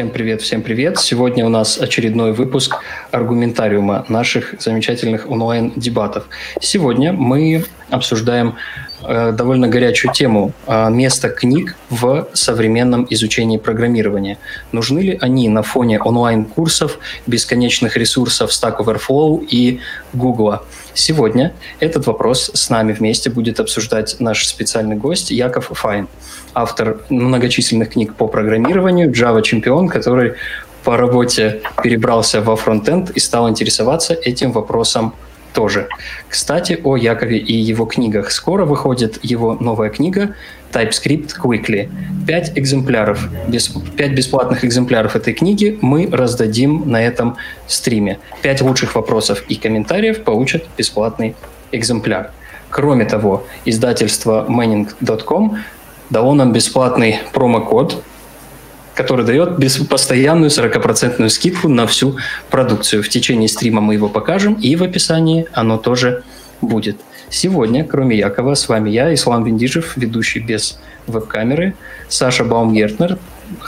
Всем привет, всем привет. Сегодня у нас очередной выпуск аргументариума наших замечательных онлайн-дебатов. Сегодня мы обсуждаем э, довольно горячую тему э, место книг в современном изучении программирования. Нужны ли они на фоне онлайн-курсов, бесконечных ресурсов Stack Overflow и Google? Сегодня этот вопрос с нами вместе будет обсуждать наш специальный гость Яков Файн автор многочисленных книг по программированию, Java чемпион, который по работе перебрался во фронтенд и стал интересоваться этим вопросом тоже. Кстати, о Якове и его книгах. Скоро выходит его новая книга TypeScript Quickly. Пять экземпляров, без, пять бесплатных экземпляров этой книги мы раздадим на этом стриме. Пять лучших вопросов и комментариев получат бесплатный экземпляр. Кроме того, издательство manning.com дало нам бесплатный промокод, который дает постоянную 40% скидку на всю продукцию. В течение стрима мы его покажем, и в описании оно тоже будет. Сегодня, кроме Якова, с вами я, Ислам Виндижев, ведущий без веб-камеры, Саша Баумгертнер,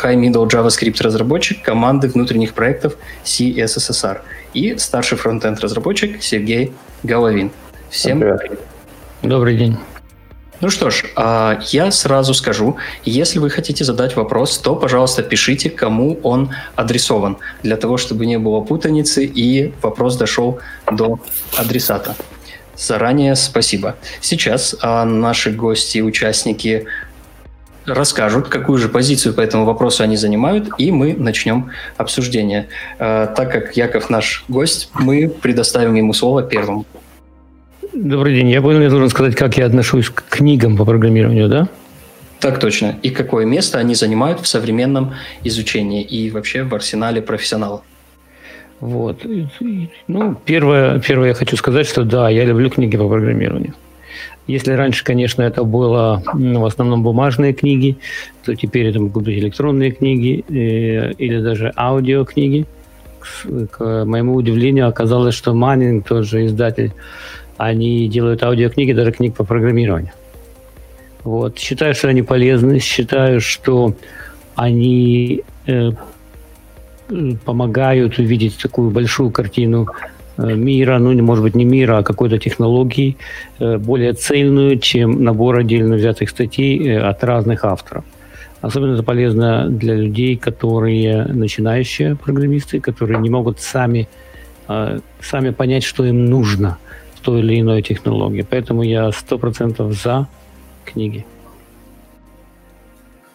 High Middle JavaScript разработчик команды внутренних проектов CSSR и старший фронтенд разработчик Сергей Головин. Всем привет. Добрый день. Ну что ж, а, я сразу скажу, если вы хотите задать вопрос, то, пожалуйста, пишите, кому он адресован, для того, чтобы не было путаницы и вопрос дошел до адресата. Заранее спасибо. Сейчас а, наши гости участники расскажут, какую же позицию по этому вопросу они занимают, и мы начнем обсуждение. А, так как Яков наш гость, мы предоставим ему слово первым. Добрый день. Я понял, я должен сказать, как я отношусь к книгам по программированию, да? Так точно. И какое место они занимают в современном изучении и вообще в арсенале профессионала? Вот. Ну, первое, первое я хочу сказать, что да, я люблю книги по программированию. Если раньше, конечно, это было ну, в основном бумажные книги, то теперь это могут быть электронные книги э, или даже аудиокниги. К моему удивлению оказалось, что Маннинг, тот же издатель, они делают аудиокниги, даже книг по программированию. Вот. Считаю, что они полезны, считаю, что они э, помогают увидеть такую большую картину э, мира, ну, может быть, не мира, а какой-то технологии, э, более цельную, чем набор отдельно взятых статей э, от разных авторов. Особенно это полезно для людей, которые начинающие программисты, которые не могут сами, сами понять, что им нужно – той или иной технологии. Поэтому я сто процентов за книги.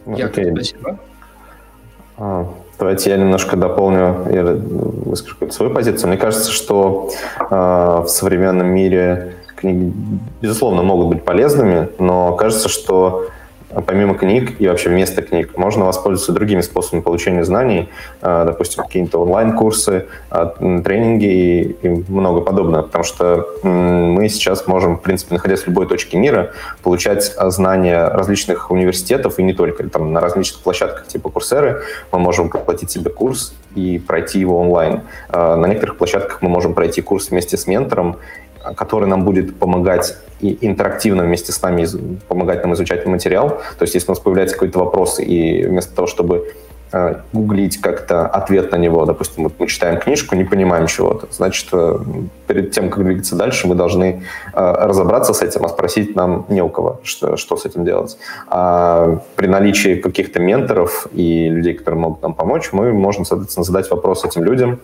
Okay. Спасибо. А, давайте я немножко дополню, я выскажу какую-то свою позицию. Мне кажется, что э, в современном мире книги, безусловно, могут быть полезными, но кажется, что помимо книг и вообще вместо книг можно воспользоваться другими способами получения знаний, а, допустим, какие-то онлайн-курсы, а, тренинги и, много подобного, потому что мы сейчас можем, в принципе, находясь в любой точке мира, получать знания различных университетов и не только, там, на различных площадках типа Курсеры мы можем оплатить себе курс и пройти его онлайн. На некоторых площадках мы можем пройти курс вместе с ментором который нам будет помогать и интерактивно вместе с нами помогать нам изучать материал. То есть если у нас появляется какой-то вопрос, и вместо того, чтобы э, гуглить как-то ответ на него, допустим, вот мы читаем книжку, не понимаем чего-то, значит, э, перед тем, как двигаться дальше, мы должны э, разобраться с этим, а спросить нам не у кого, что, что с этим делать. А при наличии каких-то менторов и людей, которые могут нам помочь, мы можем, соответственно, задать вопрос этим людям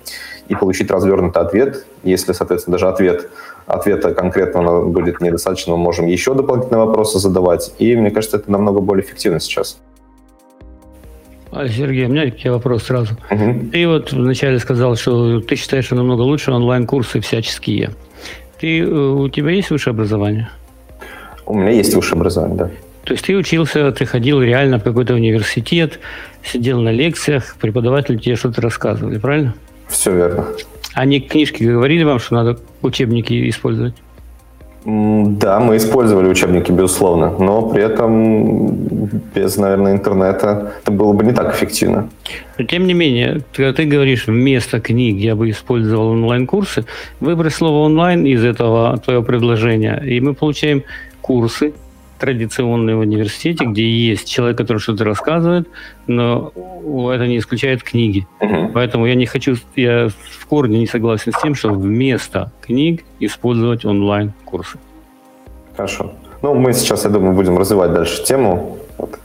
и получить развернутый ответ. Если, соответственно, даже ответ ответа конкретного будет недостаточно, мы можем еще дополнительные вопросы задавать. И мне кажется, это намного более эффективно сейчас. А, Сергей, у меня тебе вопрос сразу. Угу. Ты вот вначале сказал, что ты считаешь, что намного лучше онлайн-курсы всяческие. Ты, э, у тебя есть высшее образование? У меня есть высшее образование, да. То есть ты учился, ты ходил реально в какой-то университет, сидел на лекциях, преподаватели тебе что-то рассказывали, правильно? Все верно. Они книжки говорили вам, что надо учебники использовать? Да, мы использовали учебники, безусловно, но при этом без, наверное, интернета это было бы не так эффективно. Но, тем не менее, когда ты говоришь вместо книг я бы использовал онлайн-курсы, выбрать слово онлайн из этого твоего предложения, и мы получаем курсы, традиционные в университете, где есть человек, который что-то рассказывает, но это не исключает книги. Угу. Поэтому я не хочу, я в корне не согласен с тем, что вместо книг использовать онлайн-курсы. Хорошо. Ну, мы сейчас, я думаю, будем развивать дальше тему. Вот.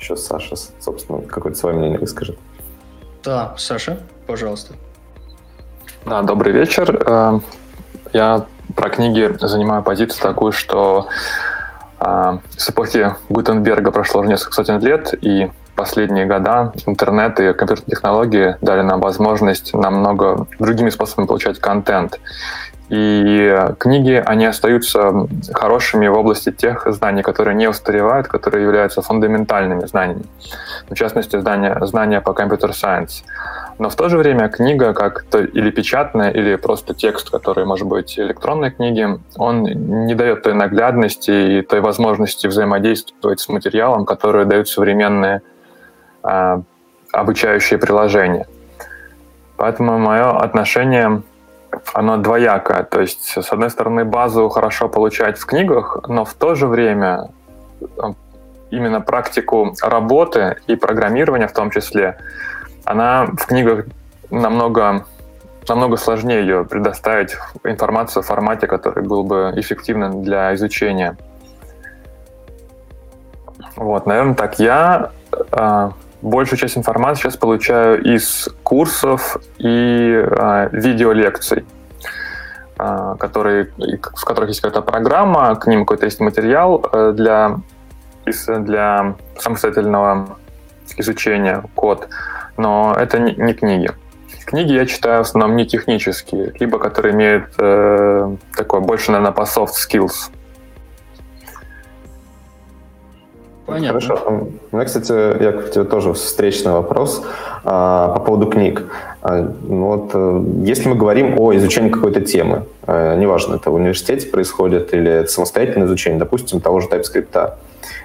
Еще Саша, собственно, какое-то свое мнение выскажет. Да, Саша, пожалуйста. Да, добрый вечер. Э, я про книги занимаю позицию такую, что с эпохи Гутенберга прошло уже несколько сотен лет, и последние года интернет и компьютерные технологии дали нам возможность намного другими способами получать контент. И книги, они остаются хорошими в области тех знаний, которые не устаревают, которые являются фундаментальными знаниями. В частности, знания, знания по компьютер-сайенс. Но в то же время книга, как то или печатная, или просто текст, который может быть электронной книги, он не дает той наглядности и той возможности взаимодействовать с материалом, которые дают современные э, обучающие приложения. Поэтому мое отношение оно двоякое. То есть, с одной стороны, базу хорошо получать в книгах, но в то же время э, именно практику работы и программирования в том числе, она в книгах намного, намного сложнее ее предоставить информацию в формате, который был бы эффективным для изучения. Вот, наверное, так. Я э, большую часть информации сейчас получаю из курсов и э, видеолекций, э, которые, в которых есть какая-то программа, к ним какой-то есть материал э, для, для самостоятельного изучения код, но это не, не книги. Книги я читаю в основном не технические, либо которые имеют э, такое больше, наверное, по soft skills Понятно. Хорошо. У меня, кстати, Яков, у тебя тоже встречный вопрос а, по поводу книг. А, ну вот, а, если мы говорим о изучении какой-то темы, а, неважно, это в университете происходит или это самостоятельное изучение, допустим, того же TypeScript,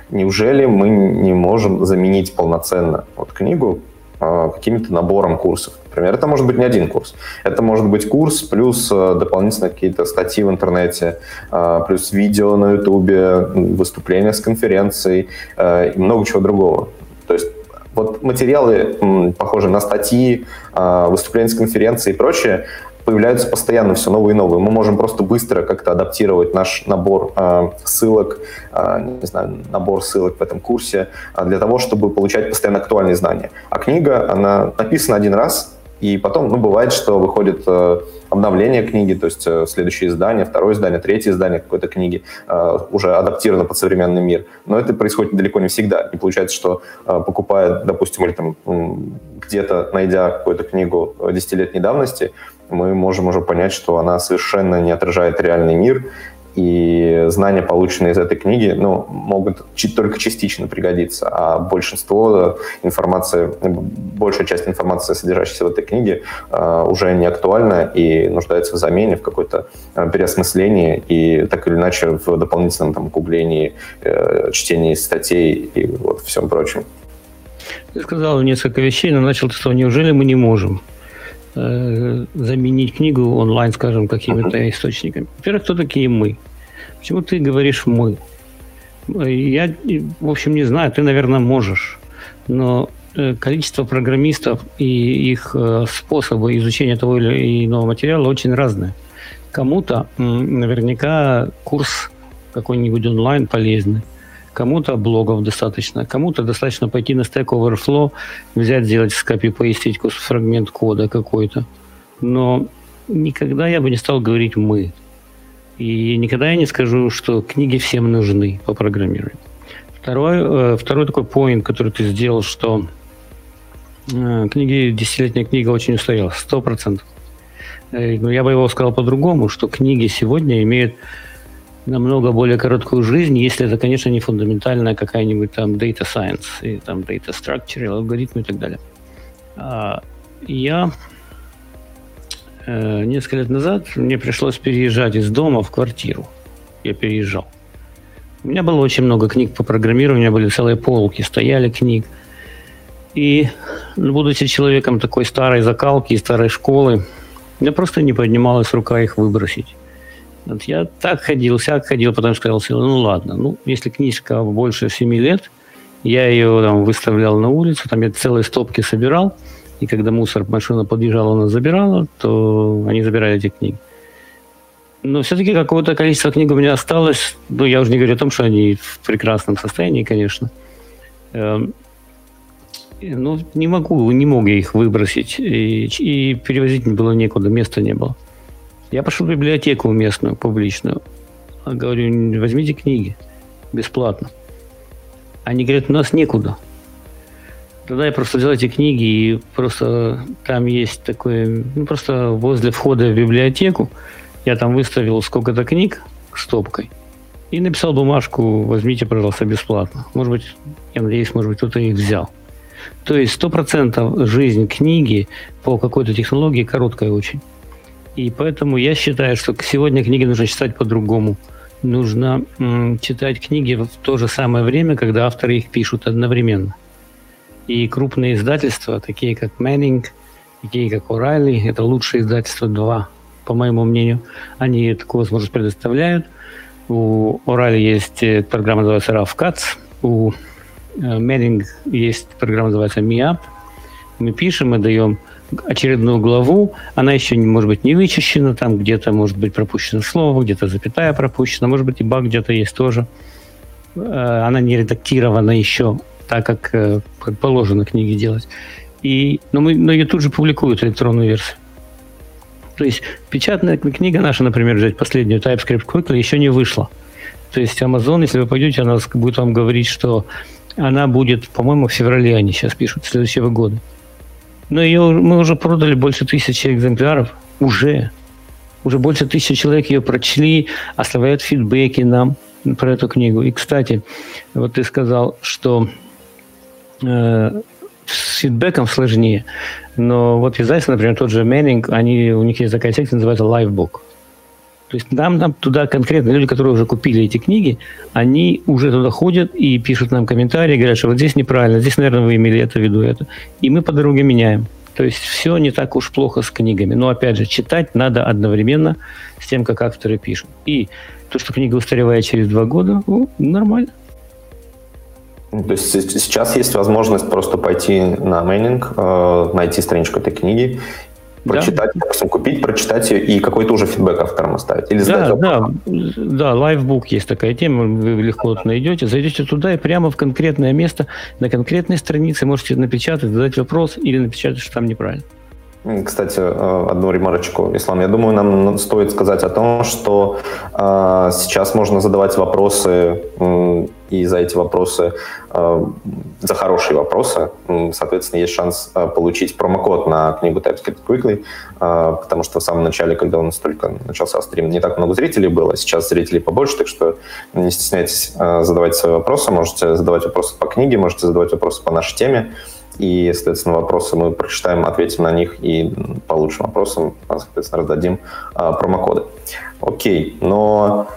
неужели мы не можем заменить полноценно вот книгу а, каким-то набором курсов. Например, это может быть не один курс. Это может быть курс плюс э, дополнительно какие-то статьи в интернете, а, плюс видео на ютубе, выступления с конференцией э, и много чего другого. То есть вот материалы, похожие на статьи, а, выступления с конференции и прочее, появляются постоянно все новые и новые. Мы можем просто быстро как-то адаптировать наш набор э, ссылок, э, не знаю, набор ссылок в этом курсе э, для того, чтобы получать постоянно актуальные знания. А книга, она написана один раз, и потом, ну, бывает, что выходит э, обновление книги, то есть э, следующее издание, второе издание, третье издание какой-то книги э, уже адаптировано под современный мир. Но это происходит далеко не всегда. И получается, что э, покупая, допустим, или там где-то найдя какую-то книгу десятилетней давности, мы можем уже понять, что она совершенно не отражает реальный мир, и знания, полученные из этой книги, ну, могут только частично пригодиться, а большинство информации, большая часть информации, содержащейся в этой книге, э, уже не актуальна и нуждается в замене, в какой-то э, переосмыслении и так или иначе в дополнительном там гуглении, э, чтении статей и вот всем прочем. Ты сказал несколько вещей, но начал ты, что неужели мы не можем? Э, заменить книгу онлайн, скажем, какими-то uh-huh. источниками. Во-первых, кто такие мы? Почему ты говоришь мы? Я, в общем, не знаю, ты, наверное, можешь. Но э, количество программистов и их э, способы изучения того или иного материала очень разные. Кому-то наверняка курс какой-нибудь онлайн полезный, Кому-то блогов достаточно, кому-то достаточно пойти на Stack Overflow, взять, сделать скопи-поистить фрагмент кода какой-то. Но никогда я бы не стал говорить «мы». И никогда я не скажу, что книги всем нужны по программированию. Второй, э, второй такой поинт, который ты сделал, что э, книги, десятилетняя книга очень устарела, сто процентов. Э, но я бы его сказал по-другому, что книги сегодня имеют намного более короткую жизнь, если это, конечно, не фундаментальная какая-нибудь там data science, и там data structure, алгоритмы и так далее. А, я э, несколько лет назад мне пришлось переезжать из дома в квартиру. Я переезжал. У меня было очень много книг по программированию, у меня были целые полки, стояли книг. И, ну, будучи человеком такой старой закалки и старой школы, мне просто не поднималась рука их выбросить. Вот я так ходил, сяк ходил, потом сказал, ну ладно, ну если книжка больше 7 лет, я ее там выставлял на улицу, там я целые стопки собирал, и когда мусор машина подъезжала, она забирала, то они забирали эти книги. Но все-таки какое-то количество книг у меня осталось. Ну, я уже не говорю о том, что они в прекрасном состоянии, конечно. Эм, ну, не могу, не мог я их выбросить. И, и перевозить было некуда, места не было. Я пошел в библиотеку местную, публичную. Говорю, возьмите книги бесплатно. Они говорят, у нас некуда. Тогда я просто взял эти книги и просто там есть такое, ну просто возле входа в библиотеку я там выставил сколько-то книг стопкой и написал бумажку, возьмите, пожалуйста, бесплатно. Может быть, я надеюсь, может быть, кто-то их взял. То есть сто процентов жизнь книги по какой-то технологии короткая очень. И поэтому я считаю, что сегодня книги нужно читать по-другому. Нужно м, читать книги в то же самое время, когда авторы их пишут одновременно. И крупные издательства, такие как Manning, такие как O'Reilly, это лучшие издательства два, по моему мнению, они такую возможность предоставляют. У O'Reilly есть э, программа, называется Rough Cuts, у э, Manning есть программа, называется MeUp. Мы пишем, мы даем очередную главу, она еще, может быть, не вычищена, там где-то, может быть, пропущено слово, где-то запятая пропущена, может быть, и баг где-то есть тоже. Э, она не редактирована еще так, как, как положено книги делать. И, но, мы, но ее тут же публикуют электронную версию. То есть печатная книга наша, например, взять последнюю TypeScript Quickly, еще не вышла. То есть Amazon, если вы пойдете, она будет вам говорить, что она будет, по-моему, в феврале они сейчас пишут, следующего года. Но ее мы уже продали больше тысячи экземпляров. Уже. Уже больше тысячи человек ее прочли, оставляют фидбэки нам про эту книгу. И, кстати, вот ты сказал, что э, с фидбэком сложнее. Но вот издательство, например, тот же Manning, они, у них есть такая секция, называется Livebook. То есть нам, нам туда конкретно люди, которые уже купили эти книги, они уже туда ходят и пишут нам комментарии, говорят, что вот здесь неправильно, здесь, наверное, вы имели это в виду, это. И мы по дороге меняем. То есть все не так уж плохо с книгами. Но опять же, читать надо одновременно с тем, как авторы пишут. И то, что книга устаревает через два года, ну, нормально. То есть сейчас есть возможность просто пойти на мейнинг, э, найти страничку этой книги, прочитать, да. допустим, купить, прочитать ее и какой-то уже фидбэк авторам оставить. Или да, да, да, лайфбук есть такая тема, вы легко найдете, зайдете туда и прямо в конкретное место, на конкретной странице можете напечатать, задать вопрос или напечатать, что там неправильно. Кстати, э, одну ремарочку, Ислам. Я думаю, нам стоит сказать о том, что э, сейчас можно задавать вопросы, и за эти вопросы, э, за хорошие вопросы, соответственно, есть шанс э, получить промокод на книгу TypeScript Quickly, э, потому что в самом начале, когда у нас только начался стрим, не так много зрителей было, сейчас зрителей побольше, так что не стесняйтесь задавать свои вопросы, можете задавать вопросы по книге, можете задавать вопросы по нашей теме, и, соответственно, вопросы мы прочитаем, ответим на них и по лучшим вопросам, соответственно, раздадим а, промокоды. Окей, но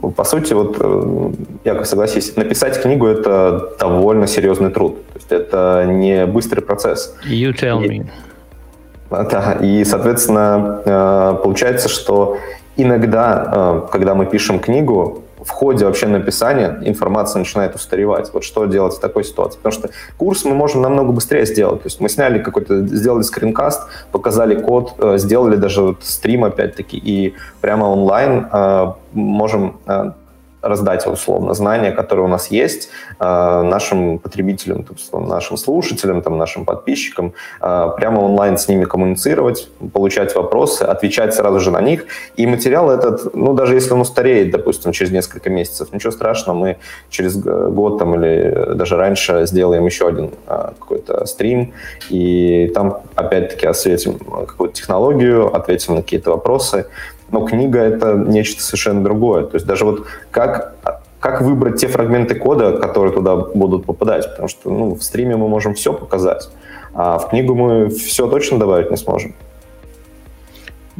по сути, вот э, я согласись, написать книгу – это довольно серьезный труд. То есть это не быстрый процесс. You tell me. Да, и, соответственно, э, получается, что иногда, э, когда мы пишем книгу, в ходе вообще написания информация начинает устаревать. Вот что делать в такой ситуации? Потому что курс мы можем намного быстрее сделать. То есть мы сняли какой-то, сделали скринкаст, показали код, э, сделали даже вот стрим опять-таки, и прямо онлайн э, можем э, раздать условно знания, которые у нас есть э, нашим потребителям, нашим слушателям, там, нашим подписчикам, э, прямо онлайн с ними коммуницировать, получать вопросы, отвечать сразу же на них. И материал этот, ну, даже если он устареет, допустим, через несколько месяцев, ничего страшного, мы через год там или даже раньше сделаем еще один э, какой-то стрим, и там опять-таки осветим какую-то технологию, ответим на какие-то вопросы, но книга — это нечто совершенно другое. То есть даже вот как, как выбрать те фрагменты кода, которые туда будут попадать, потому что ну, в стриме мы можем все показать, а в книгу мы все точно добавить не сможем.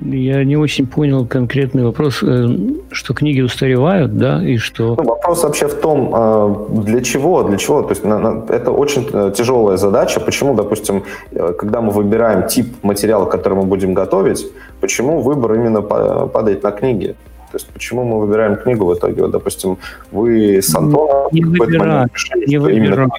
Я не очень понял конкретный вопрос, э, что книги устаревают, да, и что... Ну, вопрос вообще в том, а, для чего, для чего. То есть это очень э, тяжелая задача. Почему, допустим, э, когда мы выбираем тип материала, который мы будем готовить, почему выбор именно падает на книги? То есть почему мы выбираем книгу в итоге? Вот, допустим, вы с Антоном не выбираем, не выбираем.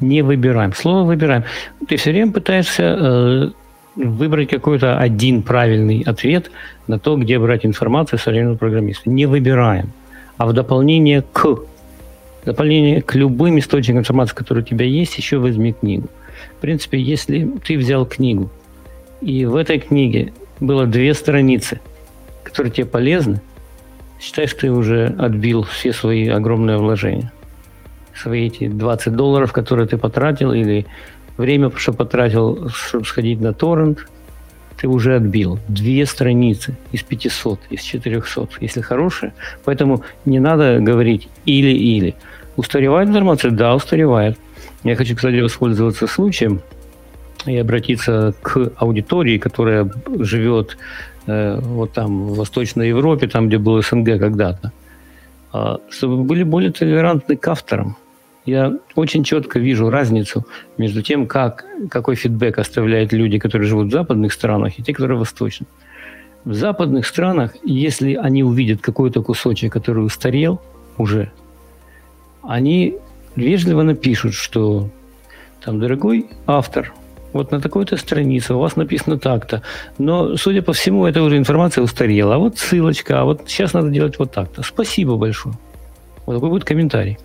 Не выбираем. Слово выбираем. Ты все время пытаешься э, выбрать какой-то один правильный ответ на то, где брать информацию современного программиста. Не выбираем. А в дополнение к дополнение к любым источникам информации, которые у тебя есть, еще возьми книгу. В принципе, если ты взял книгу, и в этой книге было две страницы, которые тебе полезны, считай, что ты уже отбил все свои огромные вложения. Свои эти 20 долларов, которые ты потратил, или время, что потратил, чтобы сходить на торрент, ты уже отбил. Две страницы из 500, из 400, если хорошие. Поэтому не надо говорить или-или. Устаревает информация? Да, устаревает. Я хочу, кстати, воспользоваться случаем и обратиться к аудитории, которая живет э, вот там в Восточной Европе, там, где был СНГ когда-то, э, чтобы были более толерантны к авторам. Я очень четко вижу разницу между тем, как, какой фидбэк оставляют люди, которые живут в западных странах, и те, которые в восточных. В западных странах, если они увидят какой-то кусочек, который устарел уже, они вежливо напишут, что там, дорогой автор, вот на такой-то странице у вас написано так-то, но, судя по всему, эта уже информация устарела. А вот ссылочка, а вот сейчас надо делать вот так-то. Спасибо большое. Вот такой будет комментарий.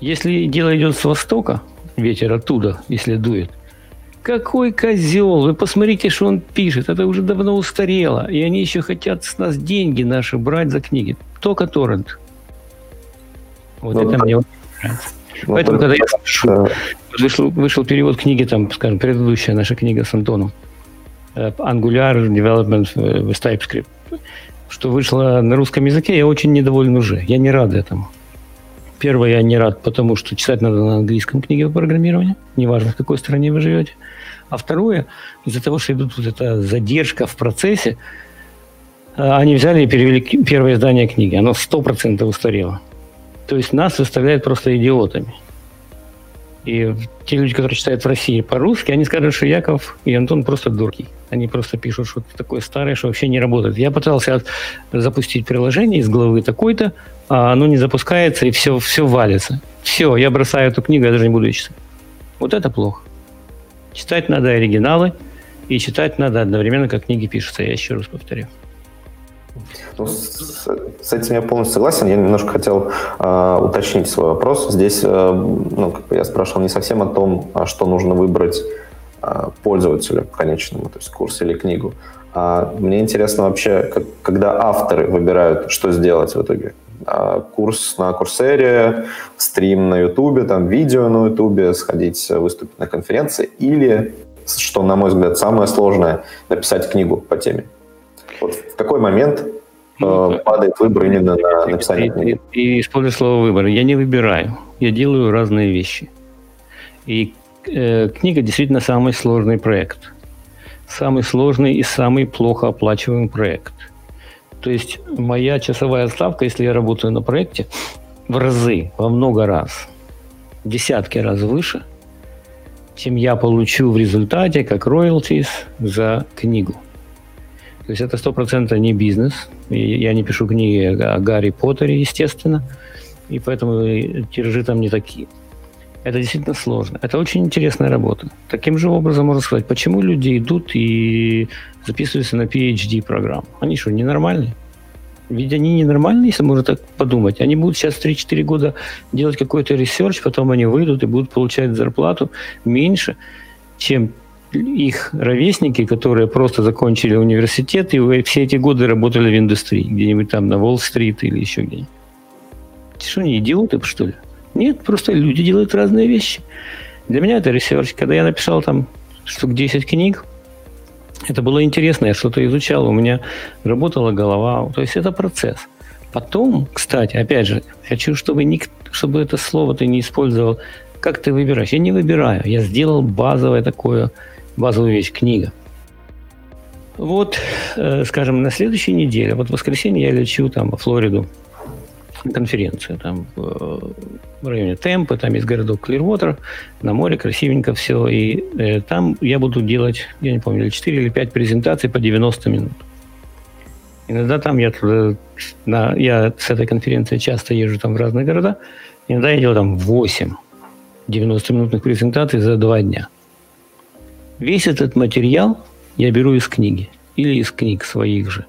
Если дело идет с востока, ветер оттуда, если дует, какой козел, вы посмотрите, что он пишет, это уже давно устарело, и они еще хотят с нас деньги наши брать за книги. Только торрент. Вот ну, это да. мне очень нравится. Ну, Поэтому, когда я слышу, вышел, вышел перевод книги, там, скажем, предыдущая наша книга с Антоном, э, Angular Development with TypeScript, что вышло на русском языке, я очень недоволен уже. Я не рад этому. Первое, я не рад, потому что читать надо на английском книге по программированию, неважно, в какой стране вы живете. А второе, из-за того, что идут вот эта задержка в процессе, э, они взяли и перевели первое издание книги. Оно 100% устарело. То есть нас выставляют просто идиотами. И те люди, которые читают в России по-русски, они скажут, что Яков и Антон просто дурки. Они просто пишут что-то такое старое, что вообще не работает. Я пытался запустить приложение из главы такой-то, а оно не запускается, и все, все валится. Все, я бросаю эту книгу, я даже не буду ее читать. Вот это плохо. Читать надо оригиналы, и читать надо одновременно, как книги пишутся, я еще раз повторю. Ну, с, с этим я полностью согласен. Я немножко хотел э, уточнить свой вопрос. Здесь э, ну, как я спрашивал не совсем о том, а что нужно выбрать э, пользователю конечному, то есть курс или книгу. А мне интересно вообще, как, когда авторы выбирают, что сделать в итоге. А, курс на Курсере, стрим на Ютубе, там видео на Ютубе, сходить выступить на конференции или, что, на мой взгляд, самое сложное, написать книгу по теме. Вот в какой момент ну, э, падает выбор именно на написание книги? И, использую слово «выбор». Я не выбираю. Я делаю разные вещи. И э, книга действительно самый сложный проект. Самый сложный и самый плохо оплачиваемый проект. То есть моя часовая ставка, если я работаю на проекте, в разы, во много раз, десятки раз выше, чем я получу в результате как royalties за книгу. То есть это сто процентов не бизнес. Я не пишу книги о Гарри Поттере, естественно, и поэтому тиражи там не такие. Это действительно сложно. Это очень интересная работа. Таким же образом можно сказать, почему люди идут и записываются на PhD-программу. Они что, ненормальные? Ведь они ненормальные, если можно так подумать. Они будут сейчас 3-4 года делать какой-то research, потом они выйдут и будут получать зарплату меньше, чем их ровесники, которые просто закончили университет и все эти годы работали в индустрии, где-нибудь там на Уолл-стрит или еще где-нибудь. Что они, идиоты, что ли? Нет, просто люди делают разные вещи. Для меня это research. Когда я написал там штук 10 книг, это было интересно, я что-то изучал, у меня работала голова. То есть это процесс. Потом, кстати, опять же, хочу, чтобы, ник- чтобы это слово ты не использовал. Как ты выбираешь? Я не выбираю. Я сделал базовое такое базовую вещь, книга. Вот, э, скажем, на следующей неделе, вот в воскресенье я лечу там во Флориду, конференцию там в, в районе Темпа, там есть городок Клирвотер, на море красивенько все, и э, там я буду делать, я не помню, 4 или 5 презентаций по 90 минут. Иногда там я туда, на, я с этой конференции часто езжу там в разные города, иногда я делаю там 8 90-минутных презентаций за два дня. Весь этот материал я беру из книги или из книг своих же.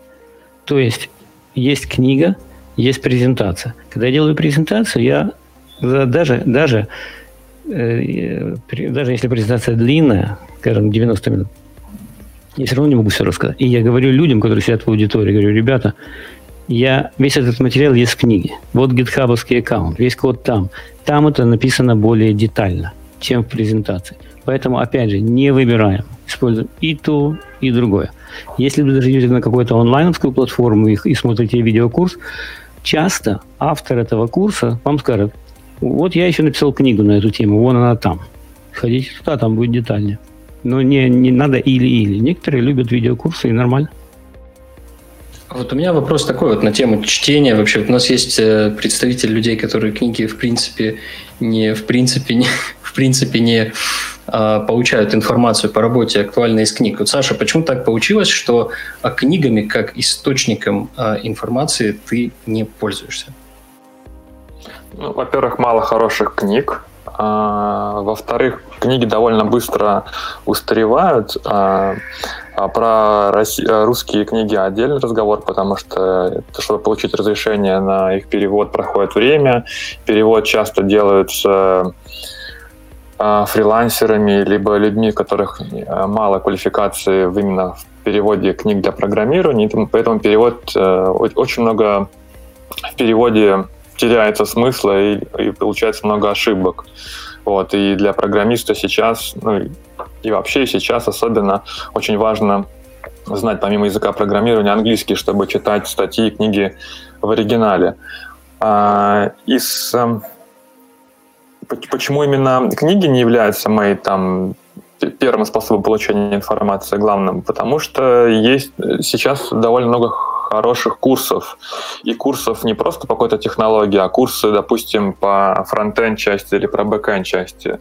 То есть есть книга, есть презентация. Когда я делаю презентацию, я даже, даже, э, даже если презентация длинная, скажем, 90 минут, я все равно не могу все рассказать. И я говорю людям, которые сидят в аудитории, говорю, ребята, я, весь этот материал есть в книге. Вот гитхабовский аккаунт, весь код там. Там это написано более детально, чем в презентации. Поэтому, опять же, не выбираем. Используем и то, и другое. Если вы идете на какую-то онлайновскую платформу и, и смотрите видеокурс, часто автор этого курса вам скажет, вот я еще написал книгу на эту тему, вон она там. Ходите туда, там будет детальнее. Но не, не надо или-или. Некоторые любят видеокурсы и нормально. Вот у меня вопрос такой вот на тему чтения. Вообще, вот у нас есть э, представитель людей, которые книги в принципе не в принципе не в принципе не а, получают информацию по работе актуально из книг. Вот Саша, почему так получилось, что а, книгами как источником а, информации ты не пользуешься? Ну, во-первых, мало хороших книг. А, во-вторых, книги довольно быстро устаревают. А, а про русские книги отдельный разговор, потому что, чтобы получить разрешение на их перевод, проходит время. Перевод часто делается фрилансерами, либо людьми, у которых мало квалификации именно в переводе книг для программирования, поэтому перевод э, очень много в переводе теряется смысла и, и получается много ошибок. Вот, и для программиста сейчас, ну и вообще сейчас особенно очень важно знать помимо языка программирования английский, чтобы читать статьи и книги в оригинале. А, из, эм, почему именно книги не являются моей там первым способом получения информации главным? Потому что есть сейчас довольно много хороших курсов. И курсов не просто по какой-то технологии, а курсы, допустим, по frontend части или про backend части.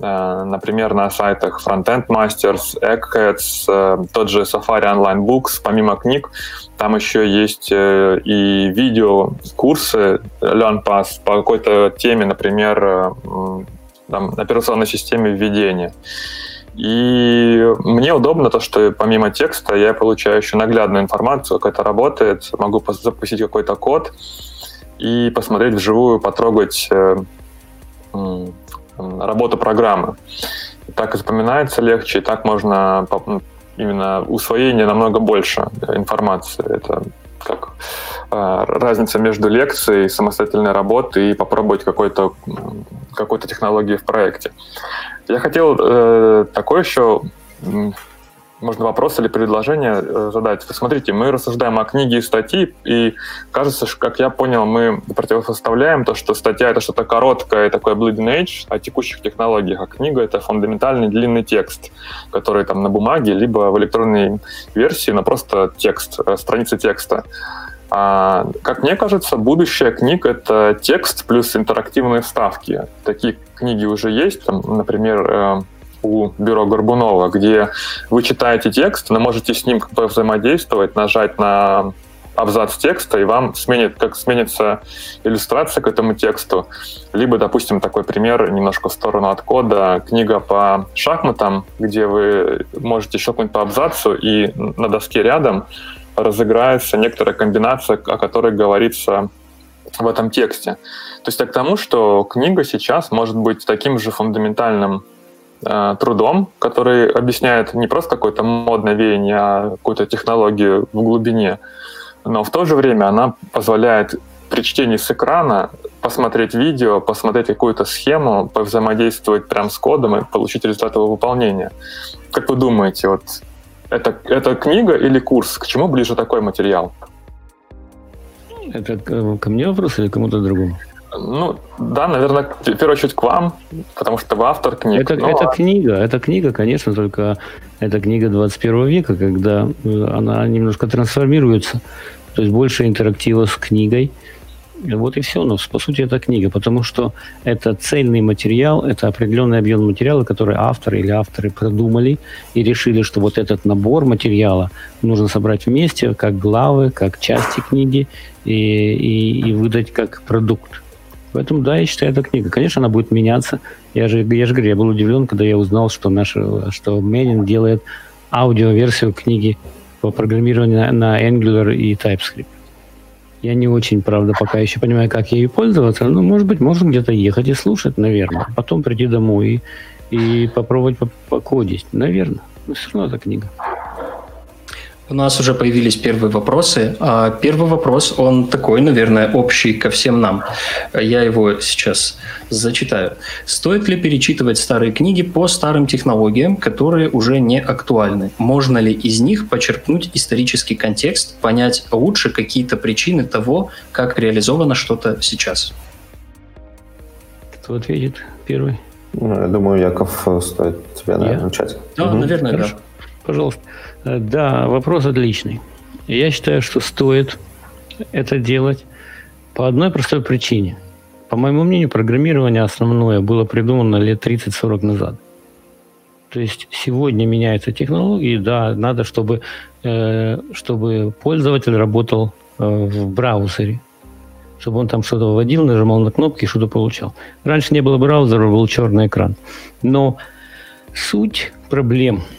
Э, например, на сайтах Frontend Masters, Eggheads, э, тот же Safari Online Books, помимо книг, там еще есть э, и видео, курсы learn paths по какой-то теме, например, там, операционной системе введения. И мне удобно то, что помимо текста я получаю еще наглядную информацию, как это работает, могу запустить какой-то код и посмотреть вживую, потрогать э, работу программы. Так и запоминается легче, и так можно именно усвоение намного больше информации. Это как э, разница между лекцией, самостоятельной работой и попробовать какой-то какой-то технологии в проекте. Я хотел э, такой еще можно вопрос или предложение э, задать. Смотрите, мы рассуждаем о книге и статьи, и кажется, что, как я понял, мы противопоставляем то, что статья — это что-то короткое, такое bleeding edge о текущих технологиях, а книга — это фундаментальный длинный текст, который там на бумаге, либо в электронной версии, но просто текст, э, страница текста. А, как мне кажется, будущее книг — это текст плюс интерактивные вставки. Такие книги уже есть, там, например, э, у бюро Горбунова, где вы читаете текст, но можете с ним как взаимодействовать, нажать на абзац текста, и вам сменит, как сменится иллюстрация к этому тексту. Либо, допустим, такой пример немножко в сторону от кода, книга по шахматам, где вы можете щелкнуть по абзацу, и на доске рядом разыграется некоторая комбинация, о которой говорится в этом тексте. То есть к тому, что книга сейчас может быть таким же фундаментальным э, трудом, который объясняет не просто какое-то модное веяние, а какую-то технологию в глубине, но в то же время она позволяет при чтении с экрана посмотреть видео, посмотреть какую-то схему, повзаимодействовать прям с кодом и получить результат его выполнения. Как вы думаете, вот это, это книга или курс? К чему ближе такой материал? Это ко мне вопрос или кому-то другому? Ну, да, наверное, в первую очередь к вам, потому что вы автор книг. Это, но... это книга, это книга, конечно, только это книга 21 века, когда э, она немножко трансформируется, то есть больше интерактива с книгой, Вот и все. Но по сути это книга, потому что это цельный материал, это определенный объем материала, который авторы или авторы продумали и решили, что вот этот набор материала нужно собрать вместе, как главы, как части книги и, и, и выдать как продукт. Поэтому, да, я считаю, это книга. Конечно, она будет меняться. Я же, я же говорю, я был удивлен, когда я узнал, что, наш, что Менин делает аудиоверсию книги по программированию на Angular и TypeScript. Я не очень, правда, пока еще понимаю, как ею пользоваться. Ну, может быть, можно где-то ехать и слушать, наверное. Потом прийти домой и, и попробовать покодить. Наверное. Но все равно это книга. У нас уже появились первые вопросы. А первый вопрос, он такой, наверное, общий ко всем нам. Я его сейчас зачитаю. Стоит ли перечитывать старые книги по старым технологиям, которые уже не актуальны? Можно ли из них почерпнуть исторический контекст, понять лучше какие-то причины того, как реализовано что-то сейчас? Кто ответит первый? Ну, я думаю, Яков, стоит тебя, наверное, начать. Да, угу. наверное, Хорошо. да. Пожалуйста. Э, да, вопрос отличный. Я считаю, что стоит это делать по одной простой причине. По моему мнению, программирование основное было придумано лет 30-40 назад. То есть сегодня меняются технологии, да, надо, чтобы, э, чтобы пользователь работал э, в браузере, чтобы он там что-то вводил, нажимал на кнопки и что-то получал. Раньше не было браузера, был черный экран. Но суть проблем –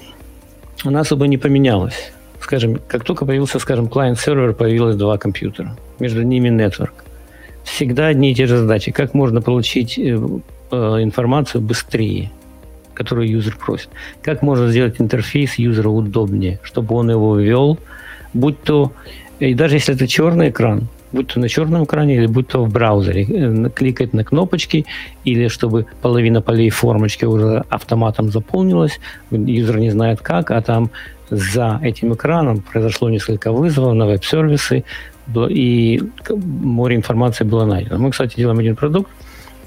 она особо не поменялась. Скажем, как только появился, скажем, клиент-сервер, появилось два компьютера. Между ними network. Всегда одни и те же задачи. Как можно получить э, э, информацию быстрее, которую юзер просит? Как можно сделать интерфейс юзера удобнее, чтобы он его ввел, будь то, и даже если это черный экран, будь то на черном экране или будь то в браузере, э, кликать на кнопочки, или чтобы половина полей формочки уже автоматом заполнилась, юзер не знает как, а там за этим экраном произошло несколько вызовов на веб-сервисы, и море информации было найдено. Мы, кстати, делаем один продукт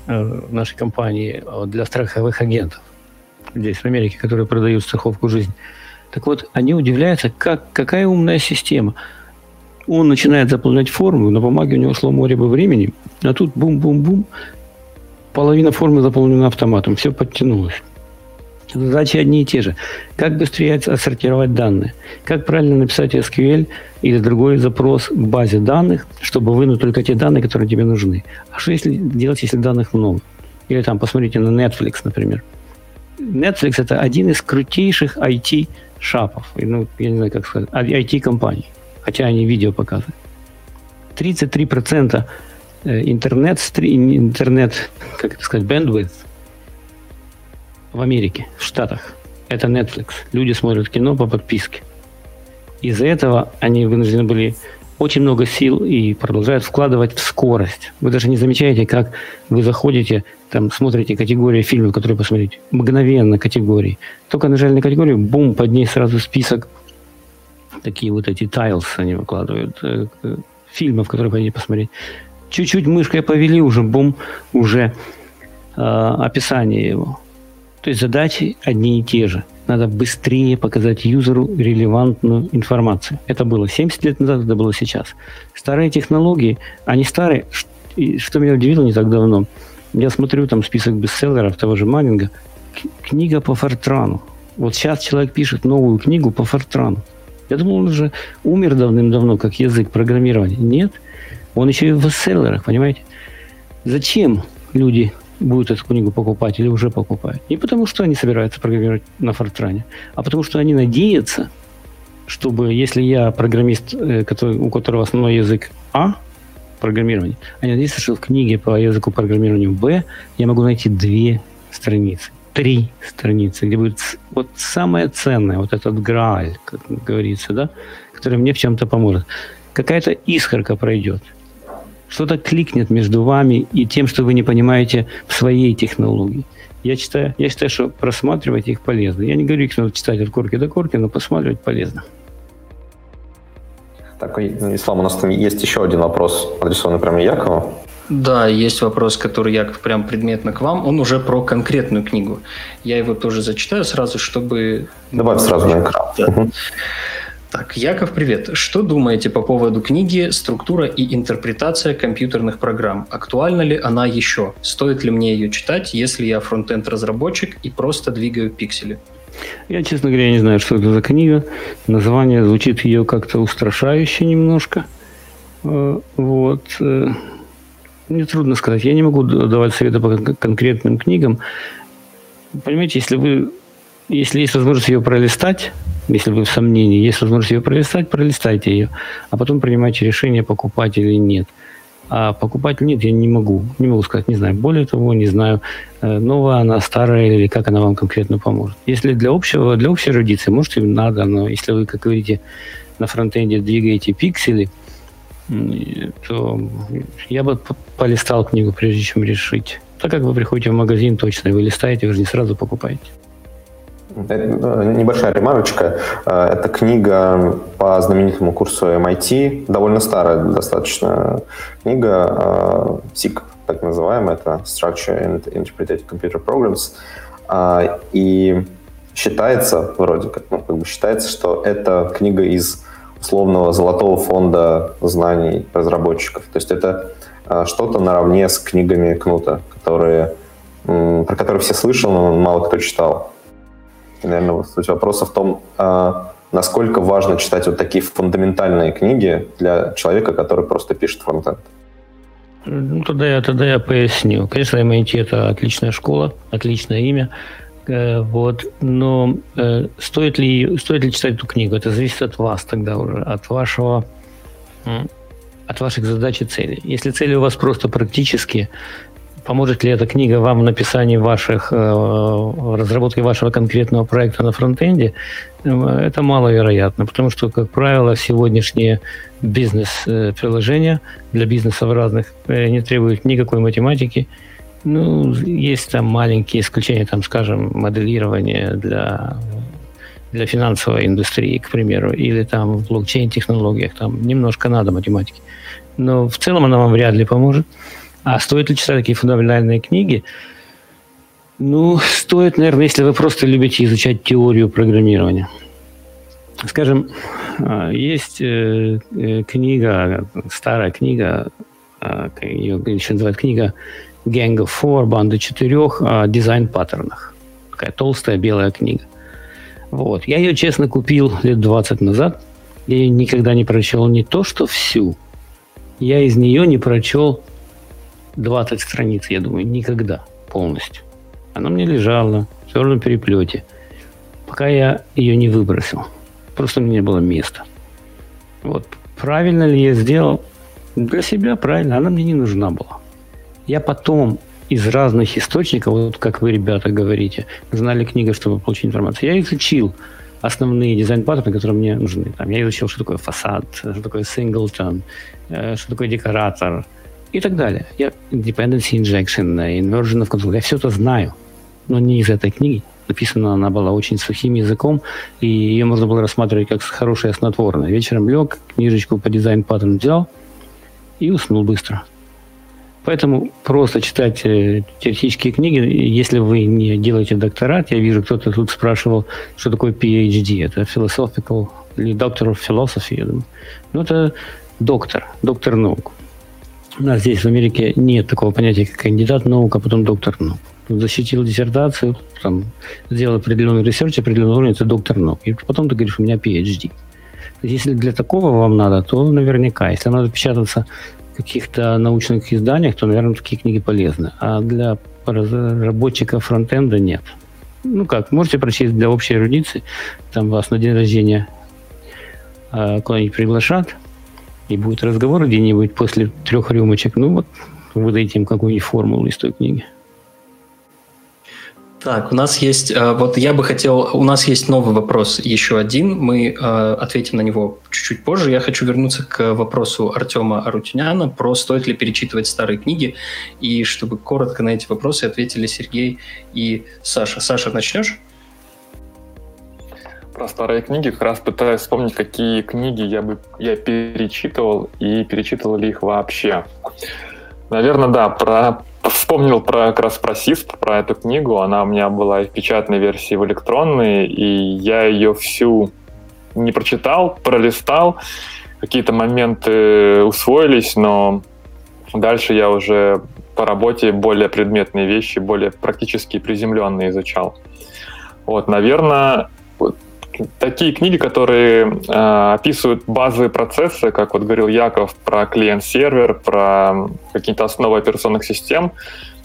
э, в нашей компании э, для страховых агентов здесь, в Америке, которые продают страховку жизни. Так вот, они удивляются, как, какая умная система – он начинает заполнять форму, на бумаге у него шло море бы времени, а тут бум-бум-бум, половина формы заполнена автоматом, все подтянулось. Задачи одни и те же. Как быстрее отсортировать данные? Как правильно написать SQL или другой запрос к базе данных, чтобы вынуть только те данные, которые тебе нужны? А что если делать, если данных много? Или там, посмотрите на Netflix, например. Netflix – это один из крутейших IT-шапов, ну, я не знаю, как сказать, IT-компаний хотя они видео показывают. 33% э, интернет, интернет, как это сказать, bandwidth в Америке, в Штатах. Это Netflix. Люди смотрят кино по подписке. Из-за этого они вынуждены были очень много сил и продолжают вкладывать в скорость. Вы даже не замечаете, как вы заходите, там смотрите категории фильмов, которые посмотрите. Мгновенно категории. Только нажали на категорию, бум, под ней сразу список такие вот эти тайлс они выкладывают, э, фильмов, которые хотите посмотреть. Чуть-чуть мышкой повели, уже бум, уже э, описание его. То есть задачи одни и те же. Надо быстрее показать юзеру релевантную информацию. Это было 70 лет назад, это было сейчас. Старые технологии, они старые. Что меня удивило не так давно, я смотрю там список бестселлеров того же Маннинга, книга по Фортрану. Вот сейчас человек пишет новую книгу по Фортрану. Я думал, он уже умер давным-давно, как язык программирования. Нет, он еще и в бестселлерах, понимаете? Зачем люди будут эту книгу покупать или уже покупают? Не потому, что они собираются программировать на Фортране, а потому, что они надеются, чтобы, если я программист, э, который, у которого основной язык А, программирования, они надеются, что в книге по языку программирования Б я могу найти две страницы три страницы, где будет вот самое ценное, вот этот грааль, как говорится, да, который мне в чем-то поможет. Какая-то искорка пройдет. Что-то кликнет между вами и тем, что вы не понимаете в своей технологии. Я считаю, я считаю, что просматривать их полезно. Я не говорю, их надо читать от корки до корки, но посматривать полезно. Так, Ислам, у нас там есть еще один вопрос, адресованный прямо Якову. Да, есть вопрос, который, Яков, прям предметно к вам. Он уже про конкретную книгу. Я его тоже зачитаю сразу, чтобы... Давай сразу на экран. Да. Так, Яков, привет. Что думаете по поводу книги «Структура и интерпретация компьютерных программ»? Актуальна ли она еще? Стоит ли мне ее читать, если я фронтенд-разработчик и просто двигаю пиксели? Я, честно говоря, не знаю, что это за книга. Название звучит ее как-то устрашающе немножко. Э, вот. Мне трудно сказать. Я не могу давать советы по конкретным книгам. Понимаете, если вы если есть возможность ее пролистать, если вы в сомнении, есть возможность ее пролистать, пролистайте ее, а потом принимайте решение, покупать или нет. А покупать нет, я не могу. Не могу сказать, не знаю. Более того, не знаю, э, новая она, старая или как она вам конкретно поможет. Если для общего, для общей эрудиции, может, и надо, но если вы, как говорите, на фронтенде двигаете пиксели, то я бы полистал книгу, прежде чем решить. Так как вы приходите в магазин точно, вы листаете, вы же не сразу покупаете. Э, небольшая ремарочка. Э, это книга по знаменитому курсу MIT, довольно старая достаточно книга, SIC, э, так называемая, это Structure and Interpreted Computer Programs. И считается, вроде как, ну, как бы считается, что это книга из условного золотого фонда знаний разработчиков. То есть это что-то наравне с книгами Кнута, которые, про которые все слышали, но мало кто читал наверное, суть вопроса в том, а, насколько важно читать вот такие фундаментальные книги для человека, который просто пишет фронтенд. Ну, тогда я, тогда я поясню. Конечно, MIT – это отличная школа, отличное имя. Э, вот. Но э, стоит, ли, стоит ли читать эту книгу? Это зависит от вас тогда уже, от вашего от ваших задач и целей. Если цели у вас просто практические, Поможет ли эта книга вам в написании ваших, э, разработке вашего конкретного проекта на фронтенде? Это маловероятно, потому что, как правило, сегодняшние бизнес-приложения для бизнесов разных э, не требуют никакой математики. Ну, есть там маленькие исключения, там, скажем, моделирование для для финансовой индустрии, к примеру, или там в блокчейн-технологиях, там немножко надо математики. Но в целом она вам вряд ли поможет. А стоит ли читать такие фундаментальные книги? Ну, стоит, наверное, если вы просто любите изучать теорию программирования. Скажем, а, есть э, э, книга, старая книга, а, ее еще называют книга Gang of Four, банда четырех, о дизайн-паттернах. Такая толстая белая книга. Вот. Я ее, честно, купил лет 20 назад. Я ее никогда не прочел не то, что всю. Я из нее не прочел 20 страниц, я думаю, никогда полностью. Она мне лежала в черном переплете, пока я ее не выбросил. Просто меня не было места. Вот. Правильно ли я сделал? Для себя правильно, она мне не нужна была. Я потом из разных источников, вот как вы, ребята, говорите, знали книгу, чтобы получить информацию. Я изучил основные дизайн-паттерны, которые мне нужны. Там, я изучил, что такое фасад, что такое синглтон, э, что такое декоратор – и так далее. Я dependency injection, inversion of control, я все это знаю, но не из этой книги. Написана она была очень сухим языком, и ее можно было рассматривать как хорошее снотворное. Вечером лег, книжечку по дизайн паттерн взял и уснул быстро. Поэтому просто читать э, теоретические книги, если вы не делаете докторат, я вижу, кто-то тут спрашивал, что такое PhD, это philosophical или доктор of philosophy, я думаю. Ну, это доктор, доктор наук. У нас здесь в Америке нет такого понятия, как кандидат наук, а потом доктор наук. Защитил диссертацию, там, сделал определенный research, определенный уровень, это доктор наук. И потом ты говоришь, у меня PhD. Если для такого вам надо, то наверняка. Если надо печататься каких-то научных изданиях, то, наверное, такие книги полезны. А для разработчика frontend а нет. Ну как, можете прочесть для общей эрудиции, там вас на день рождения э, куда-нибудь приглашат, и будет разговор где-нибудь после трех рюмочек, ну вот выдайте им какую-нибудь формулу из той книги. Так, у нас есть, э, вот я бы хотел, у нас есть новый вопрос, еще один, мы э, ответим на него чуть-чуть позже. Я хочу вернуться к вопросу Артема Арутюняна про стоит ли перечитывать старые книги, и чтобы коротко на эти вопросы ответили Сергей и Саша. Саша, начнешь? про старые книги как раз пытаюсь вспомнить, какие книги я бы я перечитывал и перечитывал ли их вообще. Наверное, да, про вспомнил про как раз про SISP, про эту книгу. Она у меня была и в печатной версии, и в электронной, и я ее всю не прочитал, пролистал, какие-то моменты усвоились, но дальше я уже по работе более предметные вещи, более практически приземленные изучал. Вот, наверное, такие книги, которые э, описывают базовые процессы, как вот говорил Яков про клиент-сервер, про какие-то основы операционных систем,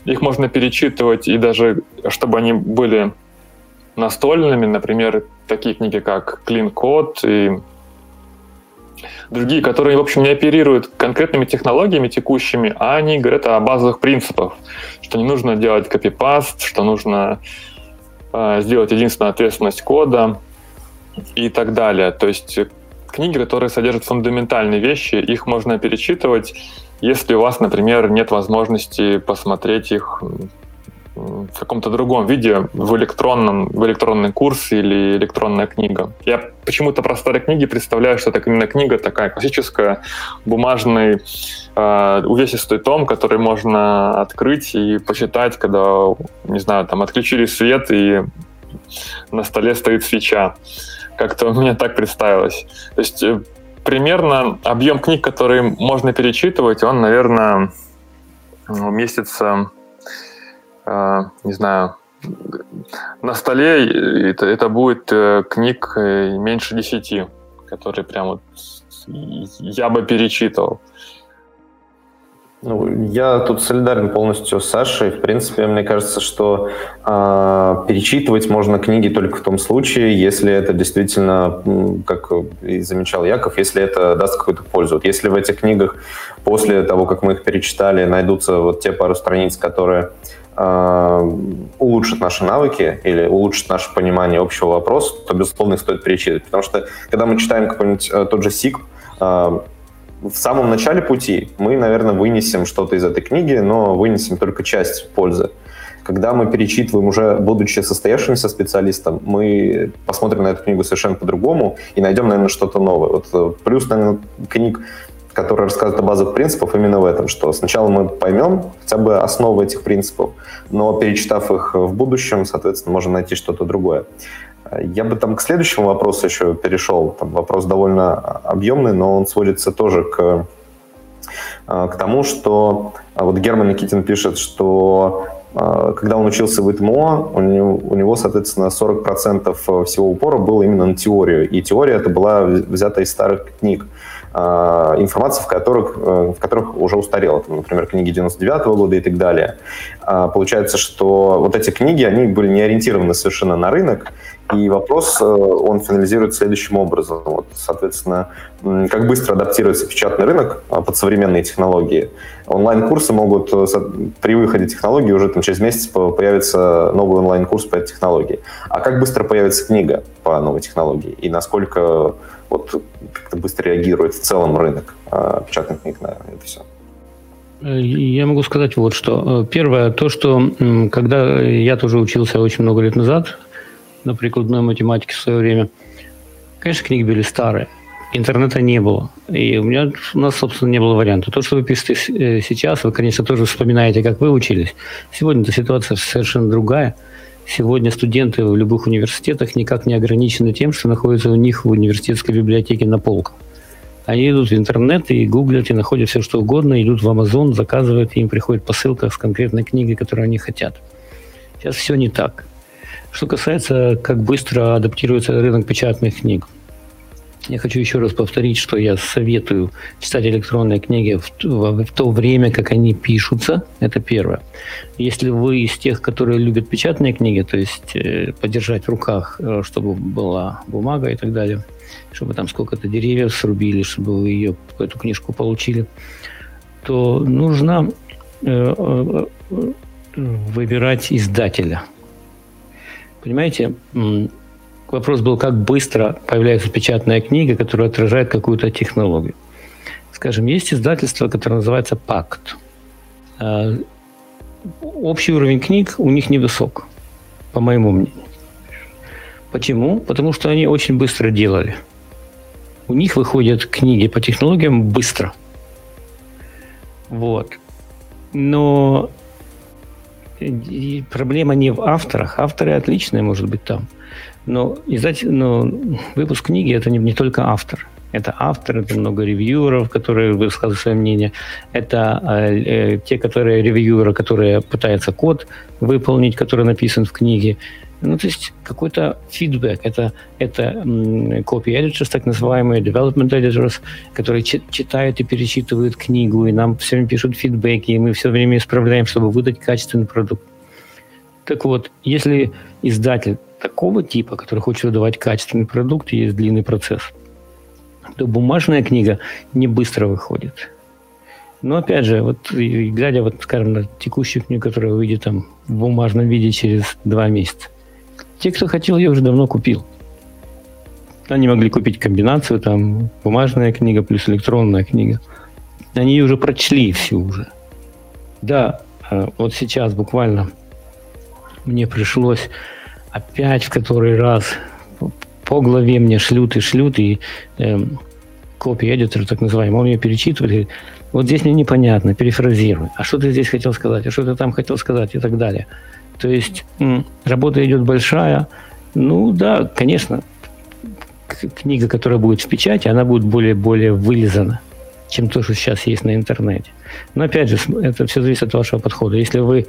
их можно перечитывать, и даже чтобы они были настольными, например, такие книги, как Clean Code и другие, которые, в общем, не оперируют конкретными технологиями текущими, а они говорят о базовых принципах, что не нужно делать копипаст, что нужно э, сделать единственную ответственность кода и так далее. То есть книги, которые содержат фундаментальные вещи, их можно перечитывать, если у вас, например, нет возможности посмотреть их в каком-то другом виде, в электронном, в электронный курс или электронная книга. Я почему-то про старые книги представляю, что это именно книга такая классическая, бумажный, э, увесистый том, который можно открыть и почитать, когда, не знаю, там отключили свет и на столе стоит свеча. Как-то мне так представилось. То есть э, примерно объем книг, которые можно перечитывать, он, наверное, месяца Э, не знаю, на столе это, это будет э, книг меньше десяти, которые прям вот я бы перечитывал. Ну, я тут солидарен полностью с Сашей. В принципе, мне кажется, что э, перечитывать можно книги только в том случае, если это действительно, как и замечал Яков, если это даст какую-то пользу. Вот если в этих книгах после того, как мы их перечитали, найдутся вот те пару страниц, которые Э, улучшит наши навыки или улучшит наше понимание общего вопроса, то, безусловно, их стоит перечитывать. Потому что, когда мы читаем какой-нибудь э, тот же СИК, э, в самом начале пути мы, наверное, вынесем что-то из этой книги, но вынесем только часть пользы. Когда мы перечитываем уже, будучи состоявшимся специалистом, мы посмотрим на эту книгу совершенно по-другому и найдем, наверное, что-то новое. Вот плюс, наверное, книг который рассказывает о базовых принципах, именно в этом, что сначала мы поймем хотя бы основы этих принципов, но перечитав их в будущем, соответственно, можем найти что-то другое. Я бы там к следующему вопросу еще перешел. Там вопрос довольно объемный, но он сводится тоже к, к тому, что а вот Герман Никитин пишет, что а, когда он учился в ИТМО, у него, соответственно, 40% всего упора было именно на теорию. И теория это была взята из старых книг. Информация, в которых, э, в которых уже устарела, там, например, книги 99 -го года и так далее. А, получается, что вот эти книги, они были не ориентированы совершенно на рынок, и вопрос, э, он финализирует следующим образом. Вот, соответственно, как быстро адаптируется печатный рынок а, под современные технологии. Онлайн-курсы могут, э, при выходе технологии уже там, через месяц появится новый онлайн-курс по этой технологии. А как быстро появится книга по новой технологии? И насколько вот как-то быстро реагирует в целом рынок э, печатных книг на это все? Я могу сказать вот что. Первое, то, что когда я тоже учился очень много лет назад на прикладной математике в свое время, конечно, книги были старые, интернета не было. И у меня у нас, собственно, не было варианта. То, что вы пишете э, сейчас, вы, конечно, тоже вспоминаете, как вы учились. Сегодня эта ситуация совершенно другая – Сегодня студенты в любых университетах никак не ограничены тем, что находится у них в университетской библиотеке на полках. Они идут в интернет и гуглят, и находят все, что угодно, идут в Amazon, заказывают, и им приходит посылка с конкретной книгой, которую они хотят. Сейчас все не так. Что касается, как быстро адаптируется рынок печатных книг. Я хочу еще раз повторить, что я советую читать электронные книги в, в, в то время, как они пишутся. Это первое. Если вы из тех, которые любят печатные книги, то есть э, подержать в руках, э, чтобы была бумага и так далее, чтобы там сколько-то деревьев срубили, чтобы вы ее, эту книжку получили, то нужно э, э, выбирать издателя. Понимаете, Вопрос был, как быстро появляется печатная книга, которая отражает какую-то технологию. Скажем, есть издательство, которое называется «Пакт». А, общий уровень книг у них невысок, по моему мнению. Почему? Потому что они очень быстро делали. У них выходят книги по технологиям быстро. Вот. Но и проблема не в авторах. Авторы отличные, может быть, там. Но, издать, но выпуск книги это не, не только автор. Это автор, это много ревьюеров, которые высказывают свое мнение. Это э, э, те, которые ревьюеры, которые пытаются код выполнить, который написан в книге. Ну, то есть какой-то фидбэк. Это, это copy editors, так называемые development editors, которые читают и перечитывают книгу, и нам все время пишут фидбэки, и мы все время исправляем, чтобы выдать качественный продукт. Так вот, если издатель такого типа, который хочет выдавать качественный продукт, и есть длинный процесс, то бумажная книга не быстро выходит. Но опять же, вот глядя, вот, скажем, на текущую книгу, которая выйдет там в бумажном виде через два месяца, те, кто хотел, ее уже давно купил. Они могли купить комбинацию, там, бумажная книга плюс электронная книга. Они ее уже прочли всю уже. Да, а вот сейчас буквально мне пришлось опять в который раз по главе мне шлют и шлют, и э, копия эдитор, так называемый, он ее перечитывает, говорит, вот здесь мне непонятно, перефразируй, а что ты здесь хотел сказать, а что ты там хотел сказать и так далее. То есть работа идет большая. Ну да, конечно, книга, которая будет в печати, она будет более-более вылизана, чем то, что сейчас есть на интернете. Но опять же, это все зависит от вашего подхода. Если вы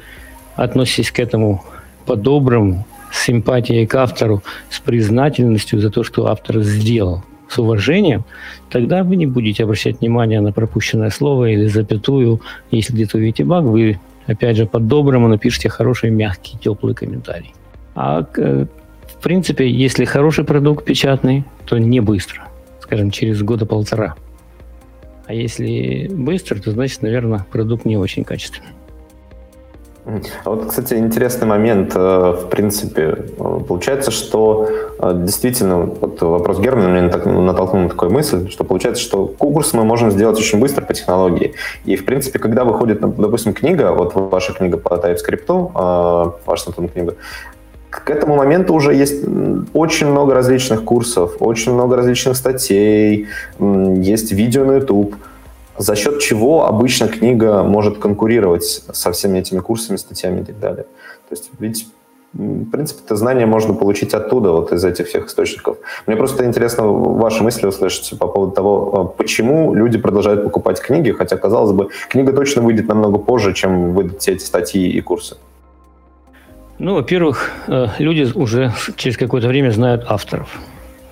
относитесь к этому по-доброму, с симпатией к автору, с признательностью за то, что автор сделал, с уважением, тогда вы не будете обращать внимание на пропущенное слово или запятую. Если где-то увидите баг, вы опять же, по-доброму напишите хороший, мягкий, теплый комментарий. А в принципе, если хороший продукт печатный, то не быстро. Скажем, через года полтора. А если быстро, то значит, наверное, продукт не очень качественный. А вот, кстати, интересный момент. Э, в принципе, э, получается, что э, действительно, вот вопрос Германа меня натолкнул на такую мысль, что получается, что курс мы можем сделать очень быстро по технологии. И, в принципе, когда выходит, допустим, книга, вот ваша книга по TypeScript, ваша там книга, к этому моменту уже есть очень много различных курсов, очень много различных статей, есть видео на YouTube – за счет чего обычно книга может конкурировать со всеми этими курсами, статьями и так далее. То есть ведь в принципе, это знание можно получить оттуда, вот из этих всех источников. Мне просто интересно ваши мысли услышать по поводу того, а, почему люди продолжают покупать книги, хотя, казалось бы, книга точно выйдет намного позже, чем выйдут все эти статьи и курсы. Ну, во-первых, э, люди уже через какое-то время знают авторов.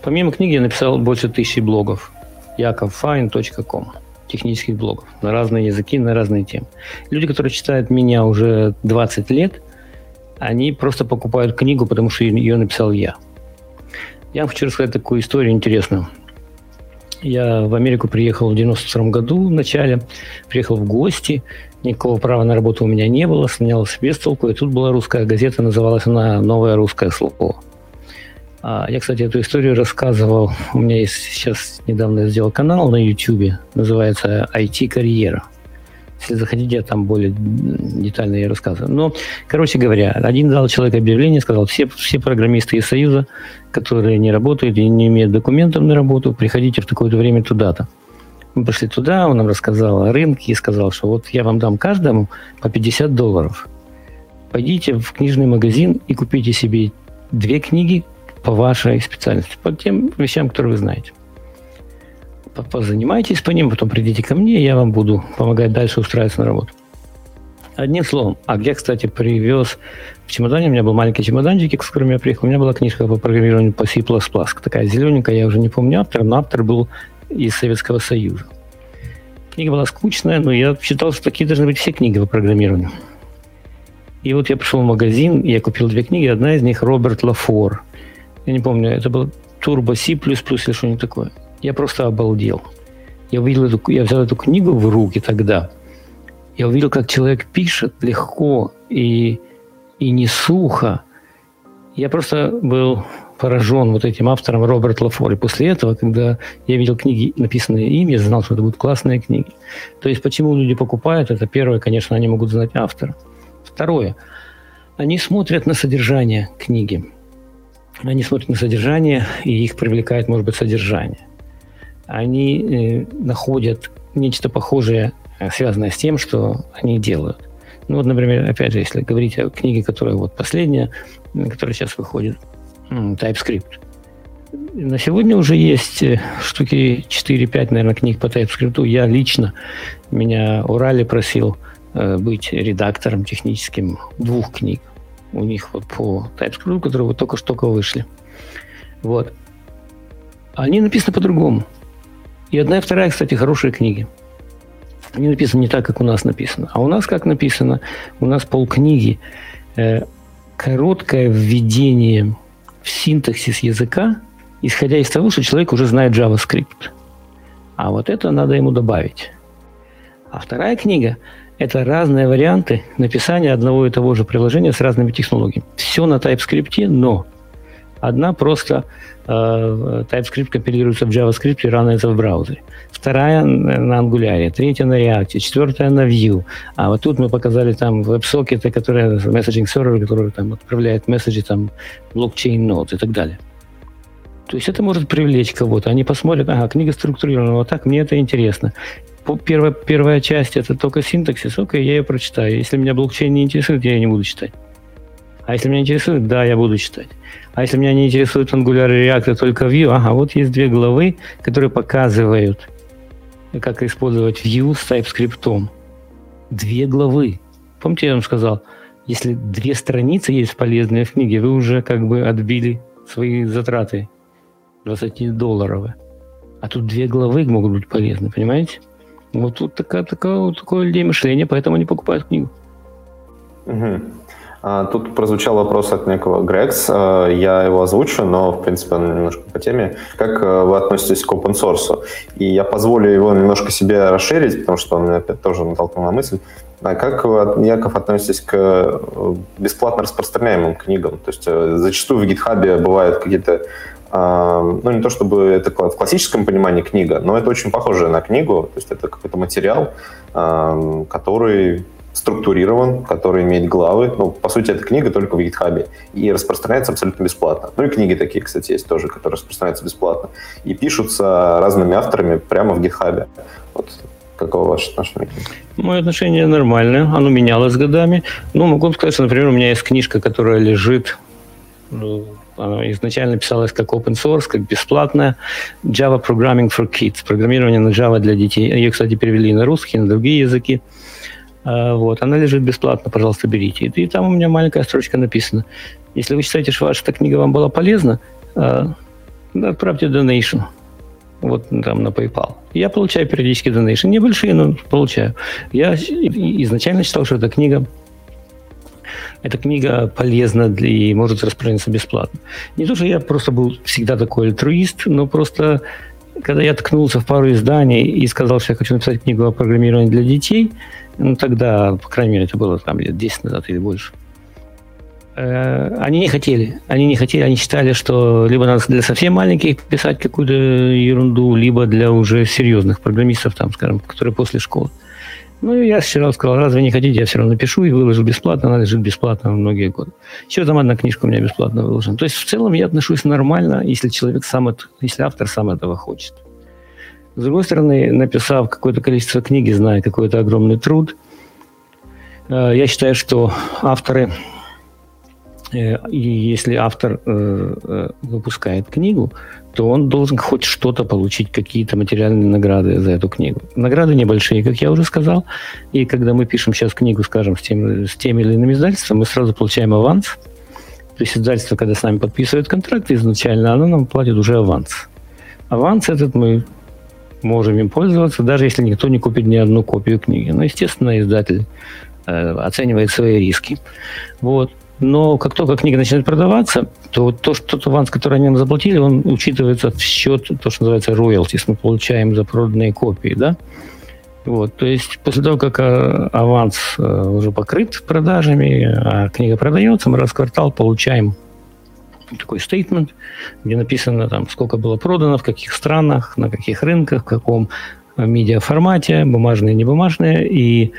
Помимо книги я написал больше тысячи блогов. yakovfine.com технических блогов на разные языки, на разные темы. Люди, которые читают меня уже 20 лет, они просто покупают книгу, потому что ее написал я. Я вам хочу рассказать такую историю интересную. Я в Америку приехал в 92 году в начале, приехал в гости, никакого права на работу у меня не было, снял без толку, и тут была русская газета, называлась она «Новое русское слово». А, я, кстати, эту историю рассказывал. У меня есть сейчас недавно я сделал канал на YouTube, называется IT-карьера. Если заходите, я там более детально я рассказываю. Но, короче говоря, один дал человек объявление, сказал, все, все программисты из Союза, которые не работают и не имеют документов на работу, приходите в такое-то время туда-то. Мы пошли туда, он нам рассказал о рынке и сказал, что вот я вам дам каждому по 50 долларов. Пойдите в книжный магазин и купите себе две книги, по вашей специальности, по тем вещам, которые вы знаете. Позанимайтесь по ним, потом придите ко мне, я вам буду помогать дальше устраиваться на работу. Одним словом, а я, кстати, привез в чемодане, у меня был маленький чемоданчик, с которым я приехал, у меня была книжка по программированию по C++, такая зелененькая, я уже не помню автора, но автор был из Советского Союза. Книга была скучная, но я считал, что такие должны быть все книги по программированию. И вот я пришел в магазин, я купил две книги, одна из них Роберт Лафор – я не помню, это был Turbo C++ или что-нибудь такое. Я просто обалдел. Я увидел эту, я взял эту книгу в руки тогда. Я увидел, как человек пишет легко и, и не сухо. Я просто был поражен вот этим автором Роберт Лафор. После этого, когда я видел книги, написанные им, я знал, что это будут классные книги. То есть, почему люди покупают, это первое, конечно, они могут знать автора. Второе, они смотрят на содержание книги. Они смотрят на содержание, и их привлекает, может быть, содержание. Они э, находят нечто похожее, э, связанное с тем, что они делают. Ну вот, например, опять же, если говорить о книге, которая вот последняя, которая сейчас выходит, TypeScript. На сегодня уже есть э, штуки 4-5, наверное, книг по TypeScript. Я лично, меня Урали просил э, быть редактором техническим двух книг. У них вот по TypeScript, которые вот только что вышли. Вот. Они написаны по-другому. И одна и вторая, кстати, хорошие книги. Они написаны не так, как у нас написано. А у нас как написано? У нас полкниги. Э, короткое введение в синтаксис языка, исходя из того, что человек уже знает JavaScript. А вот это надо ему добавить. А вторая книга – это разные варианты написания одного и того же приложения с разными технологиями. Все на TypeScript, но одна просто Э, TypeScript компилируется в JavaScript и ранается в браузере. Вторая на Angular, третья на React, четвертая на Vue. А вот тут мы показали там веб-сокеты, которые messaging сервер, который там отправляет месседжи, там блокчейн нод и так далее. То есть это может привлечь кого-то. Они посмотрят, ага, книга структурирована вот так, мне это интересно. Первая, первая часть это только синтаксис, окей, я ее прочитаю. Если меня блокчейн не интересует, я ее не буду читать. А если меня интересует, да, я буду читать. А если меня не интересует Angular и React, а только Vue, ага, вот есть две главы, которые показывают, как использовать Vue с TypeScript. Две главы. Помните, я вам сказал, если две страницы есть полезные в книге, вы уже как бы отбили свои затраты 20 долларов. А тут две главы могут быть полезны, понимаете? Вот тут такая, такая, такое людей мышление, поэтому они покупают книгу. Угу. А, тут прозвучал вопрос от некого Грекс. А, я его озвучу, но, в принципе, он немножко по теме. Как а, вы относитесь к open source? И я позволю его немножко себе расширить, потому что он меня опять тоже натолкнул на мысль. А как вы, Яков, относитесь к э, бесплатно распространяемым книгам? То есть э, зачастую в GitHub бывают какие-то ну, не то чтобы это в классическом понимании книга, но это очень похоже на книгу, то есть это какой-то материал, который структурирован, который имеет главы. Ну, по сути, это книга только в GitHub. И распространяется абсолютно бесплатно. Ну и книги такие, кстати, есть тоже, которые распространяются бесплатно. И пишутся разными авторами прямо в GitHub. Вот Каково ваше отношение? Мое отношение нормальное, оно менялось годами. Ну, могу сказать, что, например, у меня есть книжка, которая лежит, ну, изначально писалась как open source, как бесплатная, Java Programming for Kids, программирование на Java для детей. Ее, кстати, перевели на русский, на другие языки. А, вот, она лежит бесплатно, пожалуйста, берите. И там у меня маленькая строчка написана. Если вы считаете, что ваша книга вам была полезна, отправьте donation. Вот там на PayPal. Я получаю периодически donation. Небольшие, но получаю. Я изначально считал, что эта книга эта книга полезна для, и может распространяться бесплатно. Не то, что я просто был всегда такой альтруист, но просто когда я ткнулся в пару изданий и сказал, что я хочу написать книгу о программировании для детей, ну, тогда, по крайней мере, это было там лет 10 назад или больше. Э, они не хотели. Они не хотели, они считали, что либо надо для совсем маленьких писать какую-то ерунду, либо для уже серьезных программистов, там, скажем, которые после школы. Ну, и я вчера сказал, раз вы не хотите, я все равно напишу и выложу бесплатно, она лежит бесплатно многие годы. Еще там одна книжка у меня бесплатно выложена. То есть, в целом, я отношусь нормально, если человек сам, это, если автор сам этого хочет. С другой стороны, написав какое-то количество книги, зная какой-то огромный труд, э, я считаю, что авторы, если автор э, выпускает книгу, то он должен хоть что-то получить, какие-то материальные награды за эту книгу. Награды небольшие, как я уже сказал. И когда мы пишем сейчас книгу, скажем, с тем, с тем или иным издательством, мы сразу получаем аванс. То есть издательство, когда с нами подписывает контракт изначально, оно нам платит уже аванс. Аванс этот мы можем им пользоваться, даже если никто не купит ни одну копию книги. Но, естественно, издатель э, оценивает свои риски. Вот. Но как только книга начинает продаваться, то то, что аванс, который они нам заплатили, он учитывается в счет, то, что называется royalties, мы получаем за проданные копии, да? Вот, то есть после того, как э, аванс э, уже покрыт продажами, а книга продается, мы раз в квартал получаем такой стейтмент, где написано, там, сколько было продано, в каких странах, на каких рынках, в каком медиаформате, бумажные, не бумажные, и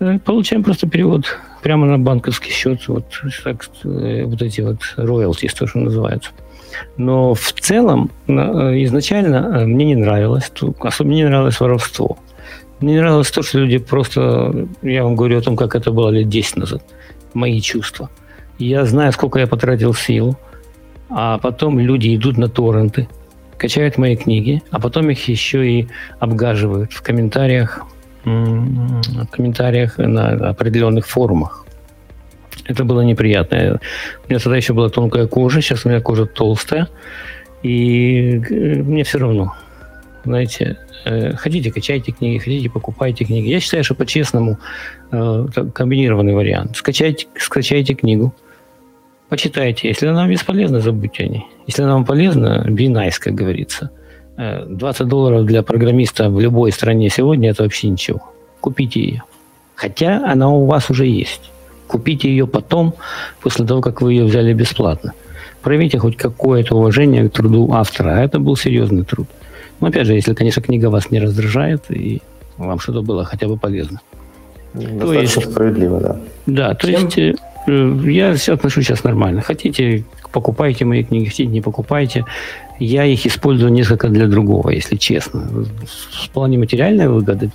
э, получаем просто перевод прямо на банковский счет, вот, так, э, вот эти вот royalties, то, что называется. Но в целом, э, изначально мне не нравилось, особенно не нравилось воровство. Мне нравилось то, что люди просто... Я вам говорю о том, как это было лет 10 назад. Мои чувства. Я знаю, сколько я потратил сил, а потом люди идут на торренты, качают мои книги, а потом их еще и обгаживают в комментариях, комментариях на определенных форумах. Это было неприятно. У меня тогда еще была тонкая кожа, сейчас у меня кожа толстая, и э, мне все равно. Знаете, э, хотите, качайте книги, хотите, покупайте книги. Я считаю, что по-честному э, комбинированный вариант. Скачайте, скачайте книгу, почитайте. Если она вам бесполезна, забудьте о ней. Если она вам полезна, be nice, как говорится. 20 долларов для программиста в любой стране сегодня – это вообще ничего. Купите ее. Хотя она у вас уже есть. Купите ее потом, после того, как вы ее взяли бесплатно. Проявите хоть какое-то уважение к труду автора. А это был серьезный труд. Но опять же, если, конечно, книга вас не раздражает и вам что-то было хотя бы полезно. Достаточно то есть, справедливо, да. Да, то Всем... есть э, я все отношусь сейчас нормально. Хотите, покупайте мои книги, хотите, не покупайте. Я их использую несколько для другого, если честно. В плане материальной выгоды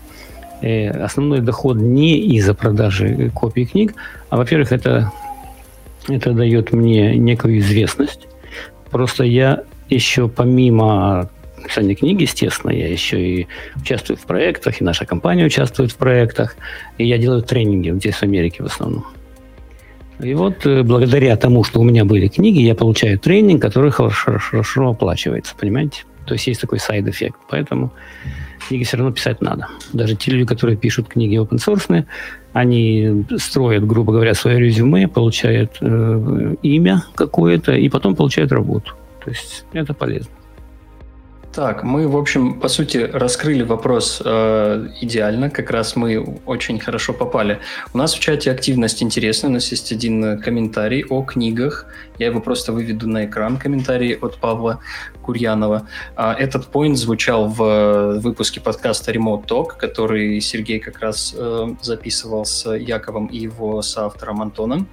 э, основной доход не из-за продажи копий книг, а, во-первых, это, это дает мне некую известность. Просто я еще помимо написания книги, естественно, я еще и участвую в проектах, и наша компания участвует в проектах, и я делаю тренинги здесь в Америке в основном. И вот э, благодаря тому, что у меня были книги, я получаю тренинг, который хорошо, хорошо оплачивается, понимаете? То есть есть такой side effect. Поэтому книги все равно писать надо. Даже те люди, которые пишут книги open source, они строят, грубо говоря, свое резюме, получают э, имя какое-то и потом получают работу. То есть это полезно. Так, мы, в общем, по сути, раскрыли вопрос э, идеально. Как раз мы очень хорошо попали. У нас в чате активность интересная. У нас есть один комментарий о книгах. Я его просто выведу на экран. Комментарий от Павла Курьянова. А, этот поинт звучал в выпуске подкаста Remote Talk, который Сергей как раз э, записывал с Яковом и его соавтором Антоном.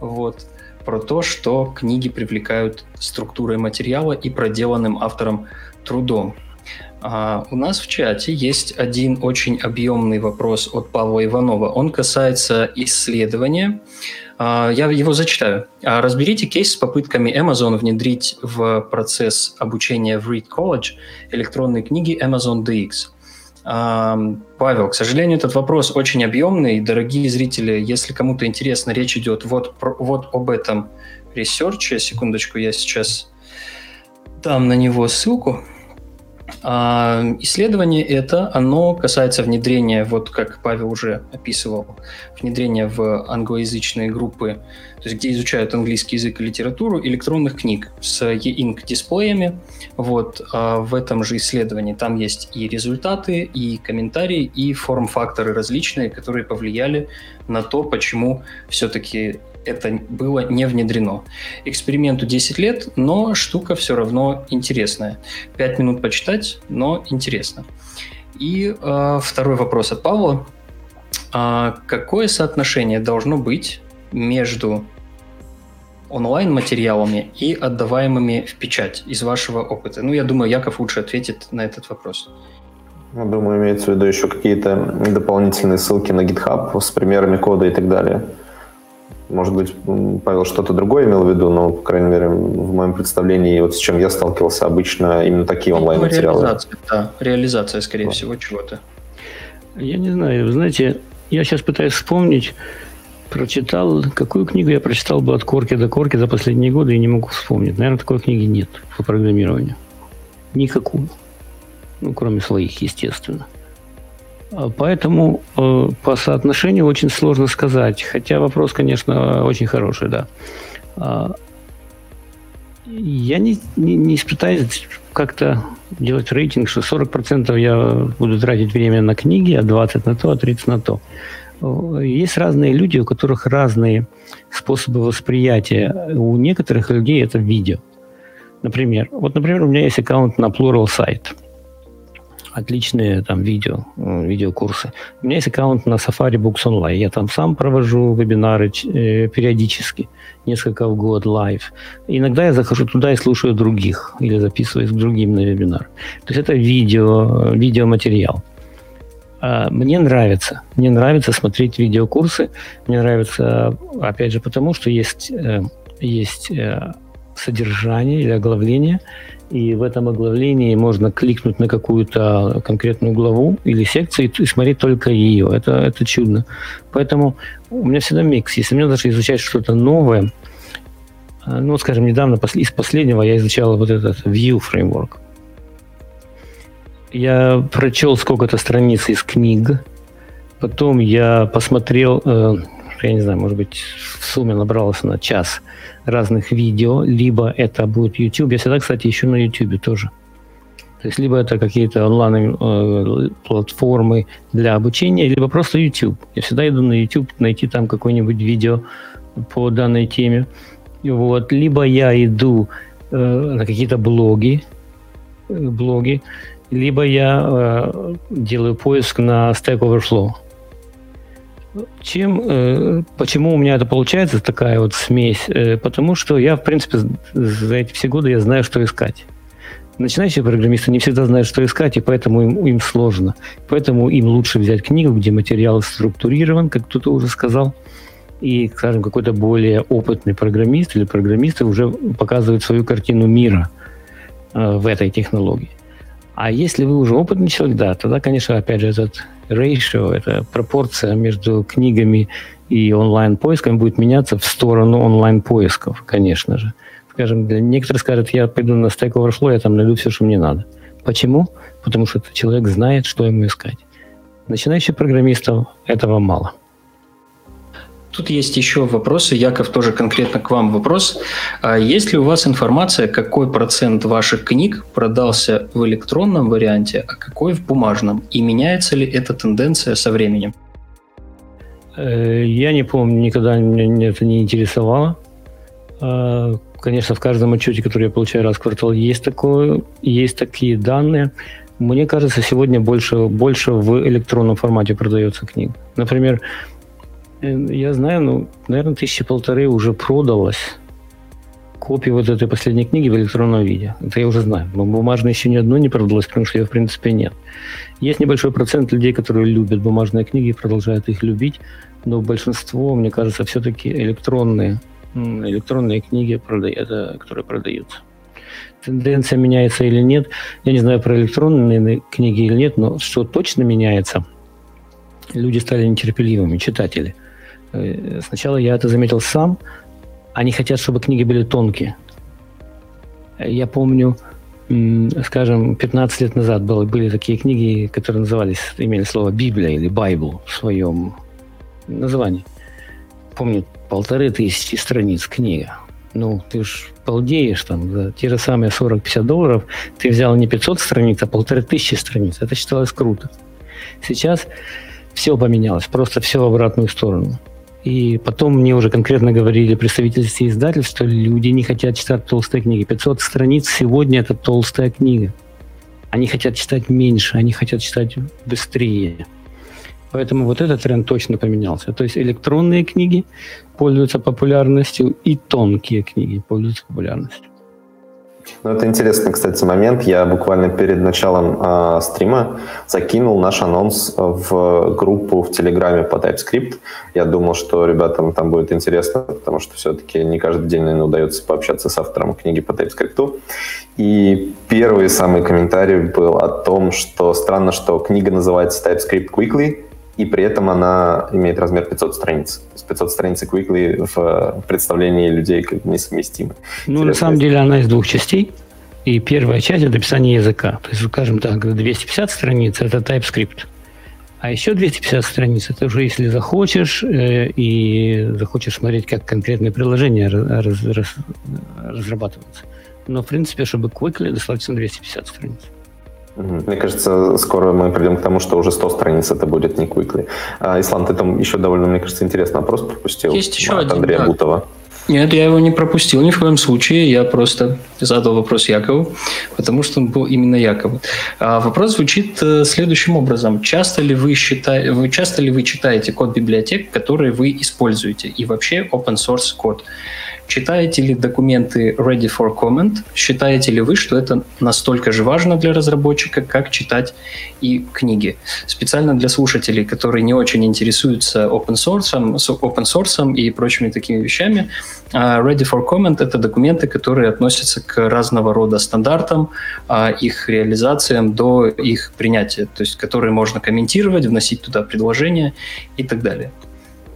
Вот про то, что книги привлекают структурой материала и проделанным автором трудом. А у нас в чате есть один очень объемный вопрос от Павла Иванова. Он касается исследования. А, я его зачитаю. А, разберите кейс с попытками Amazon внедрить в процесс обучения в Read College электронные книги Amazon DX. А, Павел, к сожалению, этот вопрос очень объемный. Дорогие зрители, если кому-то интересно, речь идет вот, вот об этом research е. Секундочку, я сейчас дам на него ссылку. А исследование это, оно касается внедрения, вот как Павел уже описывал, внедрения в англоязычные группы, то есть где изучают английский язык и литературу, электронных книг с e-ink дисплеями. Вот а в этом же исследовании там есть и результаты, и комментарии, и форм-факторы различные, которые повлияли на то, почему все-таки это было не внедрено. Эксперименту 10 лет, но штука все равно интересная. 5 минут почитать, но интересно. И э, второй вопрос от Павла. А какое соотношение должно быть между онлайн-материалами и отдаваемыми в печать из вашего опыта? Ну, я думаю, Яков лучше ответит на этот вопрос. Ну, думаю, имеется в виду еще какие-то дополнительные ссылки на GitHub с примерами кода и так далее. Может быть, Павел что-то другое имел в виду, но, по крайней мере, в моем представлении, вот с чем я сталкивался, обычно именно такие ну, онлайн-материалы. Реализация, да, реализация, скорее да. всего, чего-то. Я не знаю, вы знаете, я сейчас пытаюсь вспомнить, прочитал, какую книгу я прочитал бы от корки до корки за последние годы и не могу вспомнить. Наверное, такой книги нет по программированию. Никакую. Ну, кроме своих, естественно. А, поэтому э, по соотношению очень сложно сказать. Хотя вопрос, конечно, очень хороший, да. А, я не, не, не пытаюсь как-то делать рейтинг, что 40% я буду тратить время на книги, а 20% на то, а 30% на то. Есть разные люди, у которых разные способы восприятия. У некоторых людей это видео. Например, вот, например, у меня есть аккаунт на Pluralsight – отличные там видео, э, видеокурсы. У меня есть аккаунт на Safari Books Online. Я там сам провожу вебинары э, периодически, несколько в год, live. Иногда я захожу туда и слушаю других или записываюсь к другим на вебинар. То есть это видео, видеоматериал. А, мне нравится. Мне нравится смотреть видеокурсы. Мне нравится, опять же, потому что есть, э, есть содержание или оглавление, и в этом оглавлении можно кликнуть на какую-то конкретную главу или секцию и смотреть только ее. Это, это чудно. Поэтому у меня всегда микс. Если мне даже изучать что-то новое, э, ну, скажем, недавно из последнего я изучал вот этот View Framework. Я прочел сколько-то страниц из книг, потом я посмотрел, э, я не знаю, может быть, в сумме набралось на час разных видео, либо это будет YouTube. Я всегда, кстати, ищу на YouTube тоже. То есть либо это какие-то онлайн-платформы э, для обучения, либо просто YouTube. Я всегда иду на YouTube найти там какое-нибудь видео по данной теме. Вот. Либо я иду э, на какие-то блоги, э, блоги, либо я э, делаю поиск на Stack Overflow. Чем, э, почему у меня это получается, такая вот смесь? Э, потому что я, в принципе, за эти все годы я знаю, что искать. Начинающие программисты не всегда знают, что искать, и поэтому им, им сложно. Поэтому им лучше взять книгу, где материал структурирован, как кто-то уже сказал, и, скажем, какой-то более опытный программист или программисты уже показывают свою картину мира э, в этой технологии. А если вы уже опытный человек, да, тогда, конечно, опять же, этот ratio, эта пропорция между книгами и онлайн-поиском будет меняться в сторону онлайн-поисков, конечно же. Скажем, для некоторых скажут, я пойду на Stack Overflow, я там найду все, что мне надо. Почему? Потому что этот человек знает, что ему искать. Начинающих программистов этого мало. Тут есть еще вопросы. Яков, тоже конкретно к вам вопрос. А есть ли у вас информация, какой процент ваших книг продался в электронном варианте, а какой в бумажном? И меняется ли эта тенденция со временем? Э, я не помню, никогда меня это не интересовало. А, конечно, в каждом отчете, который я получаю раз в квартал, есть, такое, есть такие данные. Мне кажется, сегодня больше, больше в электронном формате продается книг. Например, я знаю, ну, наверное, тысячи полторы уже продалось копии вот этой последней книги в электронном виде. Это я уже знаю. Но бумажной еще ни одной не продалось, потому что ее, в принципе, нет. Есть небольшой процент людей, которые любят бумажные книги и продолжают их любить, но большинство, мне кажется, все-таки электронные, электронные книги, продают, которые продаются. Тенденция меняется или нет, я не знаю про электронные книги или нет, но что точно меняется, люди стали нетерпеливыми, читатели – сначала я это заметил сам. Они хотят, чтобы книги были тонкие. Я помню, скажем, 15 лет назад было, были такие книги, которые назывались, имели слово Библия или Байбл в своем названии. Помню, полторы тысячи страниц книга. Ну, ты ж полдеешь там за те же самые 40-50 долларов. Ты взял не 500 страниц, а полторы тысячи страниц. Это считалось круто. Сейчас все поменялось, просто все в обратную сторону. И потом мне уже конкретно говорили представители издательств, что люди не хотят читать толстые книги. 500 страниц сегодня – это толстая книга. Они хотят читать меньше, они хотят читать быстрее. Поэтому вот этот тренд точно поменялся. То есть электронные книги пользуются популярностью, и тонкие книги пользуются популярностью. Ну, это интересный, кстати, момент. Я буквально перед началом э, стрима закинул наш анонс в группу в Телеграме по TypeScript. Я думал, что ребятам там будет интересно, потому что все-таки не каждый день, наверное, удается пообщаться с автором книги по TypeScript. И первый самый комментарий был о том, что странно, что книга называется TypeScript Quickly, и при этом она имеет размер 500 страниц. То есть 500 страниц Quickly в представлении людей как несовместимы. Ну, на самом деле она из двух частей. И первая часть – это описание языка. То есть, скажем так, 250 страниц – это TypeScript. А еще 250 страниц – это уже если захочешь э, и захочешь смотреть, как конкретные приложения раз, раз, разрабатываются. Но, в принципе, чтобы Quickly, достаточно 250 страниц. Мне кажется, скоро мы придем к тому, что уже 100 страниц это будет не Quickly. А, Ислам, ты там еще довольно, мне кажется, интересный вопрос пропустил. Есть еще от один, Андрея да. Бутова. Нет, я его не пропустил ни в коем случае. Я просто задал вопрос Якову, потому что он был именно Якову. А вопрос звучит э, следующим образом. Часто ли вы, считаете, вы, часто ли вы читаете код библиотек, которые вы используете, и вообще open source код? Читаете ли документы ready for comment? Считаете ли вы, что это настолько же важно для разработчика, как читать и книги? Специально для слушателей, которые не очень интересуются open source, open source и прочими такими вещами, а, ready for comment — это документы, которые относятся к разного рода стандартам, а, их реализациям до их принятия, то есть которые можно комментировать, вносить туда предложения и так далее.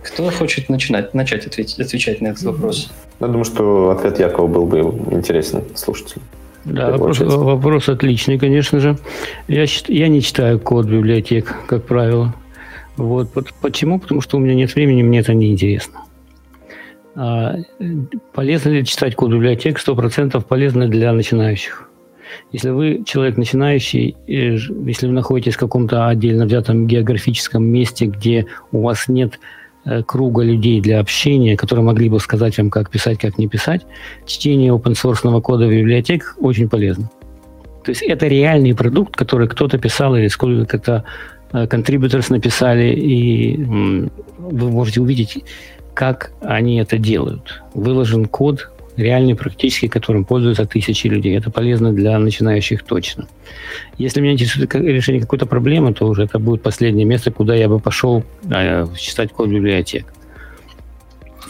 Кто хочет начинать, начать ответить, отвечать на этот вопрос? Я думаю, что ответ Якова был бы интересен слушателям. Да, вопрос, вопрос отличный, конечно же. Я, я не читаю код библиотек, как правило. Вот. Почему? Потому что у меня нет времени, мне это не интересно. А, полезно ли читать код библиотек? Сто процентов полезно для начинающих. Если вы человек начинающий, если вы находитесь в каком-то отдельно взятом географическом месте, где у вас нет круга людей для общения, которые могли бы сказать вам, как писать, как не писать, чтение open source кода в библиотек очень полезно. То есть это реальный продукт, который кто-то писал или сколько-то контрибьюторс э, написали, и вы можете увидеть, как они это делают. Выложен код реальный практически, которым пользуются тысячи людей. Это полезно для начинающих точно. Если меня интересует решение какой-то проблемы, то уже это будет последнее место, куда я бы пошел э, читать код библиотек.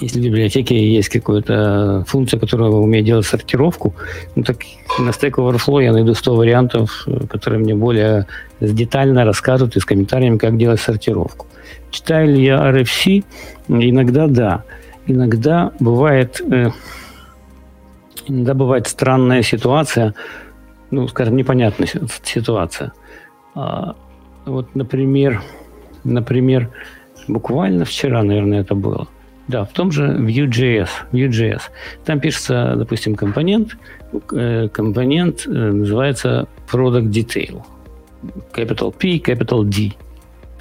Если в библиотеке есть какая-то функция, которая умеет делать сортировку, ну так на Stack Overflow я найду 100 вариантов, которые мне более детально расскажут и с комментариями, как делать сортировку. Читаю ли я RFC? Иногда да. Иногда бывает... Э, Иногда бывает странная ситуация, ну, скажем, непонятная ситуация. А, вот, например, например, буквально вчера, наверное, это было. Да, в том же Vue.js. Vue.js. Там пишется, допустим, компонент. Э, компонент э, называется Product Detail. Capital P, Capital D.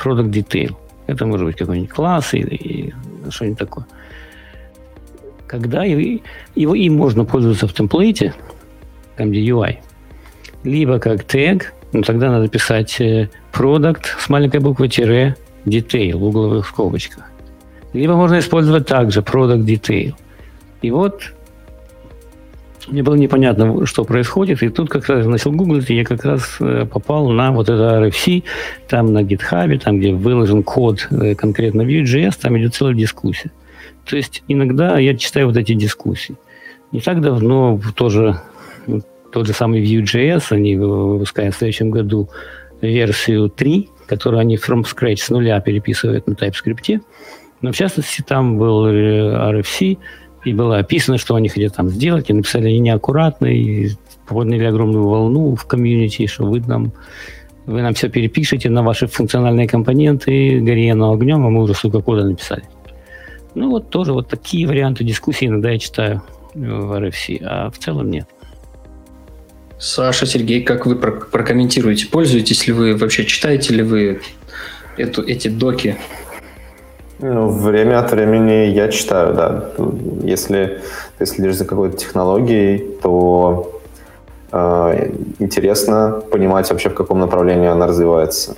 Product Detail. Это может быть какой-нибудь класс или, или что-нибудь такое когда его, им можно пользоваться в темплейте, там где UI, либо как тег, ну тогда надо писать э, product с маленькой буквы тире detail в угловых скобочках. Либо можно использовать также product detail. И вот мне было непонятно, что происходит, и тут как раз начал гуглить, и я как раз э, попал на вот это RFC, там на GitHub, там, где выложен код э, конкретно Vue.js, там идет целая дискуссия. То есть иногда я читаю вот эти дискуссии. Не так давно тоже тот же самый Vue.js, они выпускают в следующем году версию 3, которую они from scratch с нуля переписывают на TypeScript. Но в частности там был RFC, и было описано, что они хотят там сделать, и написали они неаккуратно, и подняли огромную волну в комьюнити, что вы нам, вы нам все перепишете на ваши функциональные компоненты, гори оно огнем, а мы уже столько кода написали. Ну вот тоже вот такие варианты дискуссии иногда я читаю в RFC, а в целом нет. Саша, Сергей, как вы прокомментируете? Пользуетесь ли вы, вообще читаете ли вы эту, эти доки? Ну, время от времени я читаю, да. Если ты следишь за какой-то технологией, то э, интересно понимать вообще, в каком направлении она развивается.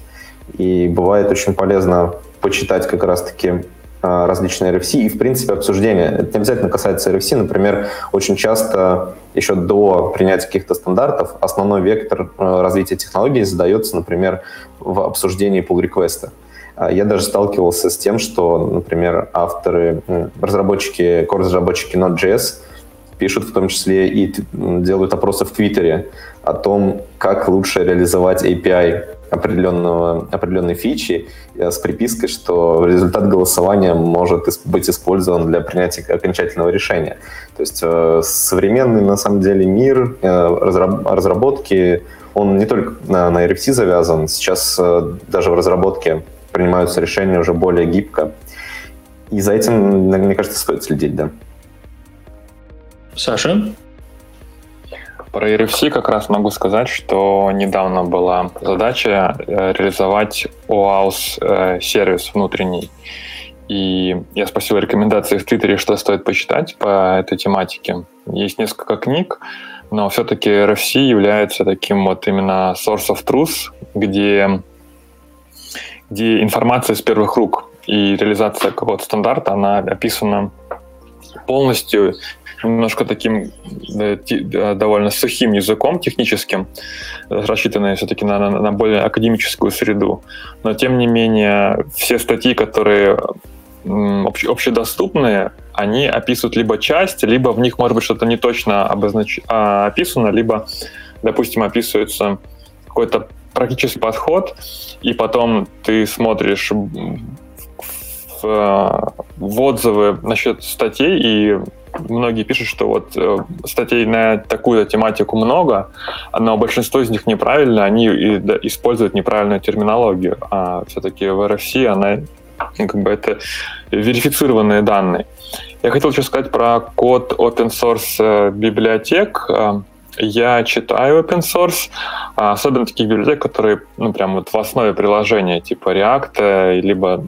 И бывает очень полезно почитать как раз-таки различные RFC и, в принципе, обсуждения. Это не обязательно касается RFC. Например, очень часто еще до принятия каких-то стандартов основной вектор э, развития технологий задается, например, в обсуждении pull реквеста а, Я даже сталкивался с тем, что, например, авторы, разработчики, core-разработчики Node.js пишут в том числе и делают опросы в Твиттере о том, как лучше реализовать API определенного, определенной фичи э, с припиской, что результат голосования может быть использован для принятия окончательного решения. То есть э, современный, на самом деле, мир э, разработки, он не только на, RFC завязан, сейчас даже в разработке принимаются решения уже более гибко. И за этим, мне кажется, стоит следить, да. Саша? Про RFC как раз могу сказать, что недавно была задача э, реализовать OAuth э, внутренний. И я спросил рекомендации в Твиттере, что стоит почитать по этой тематике. Есть несколько книг, но все-таки RFC является таким вот именно source of truth, где, где информация с первых рук и реализация какого-то стандарта, она описана полностью немножко таким довольно сухим языком техническим, рассчитанной все-таки на, на, на более академическую среду. Но тем не менее, все статьи, которые общ, общедоступные, они описывают либо часть, либо в них может быть что-то не точно обознач... а, описано, либо, допустим, описывается какой-то практический подход, и потом ты смотришь в, в отзывы насчет статей, и многие пишут, что вот э, статей на такую тематику много, но большинство из них неправильно, они используют неправильную терминологию, а все-таки в RFC она ну, как бы это верифицированные данные. Я хотел еще сказать про код open source э, библиотек. Э, я читаю open source, а особенно таких библиотек, которые ну, прям вот в основе приложения, типа React, либо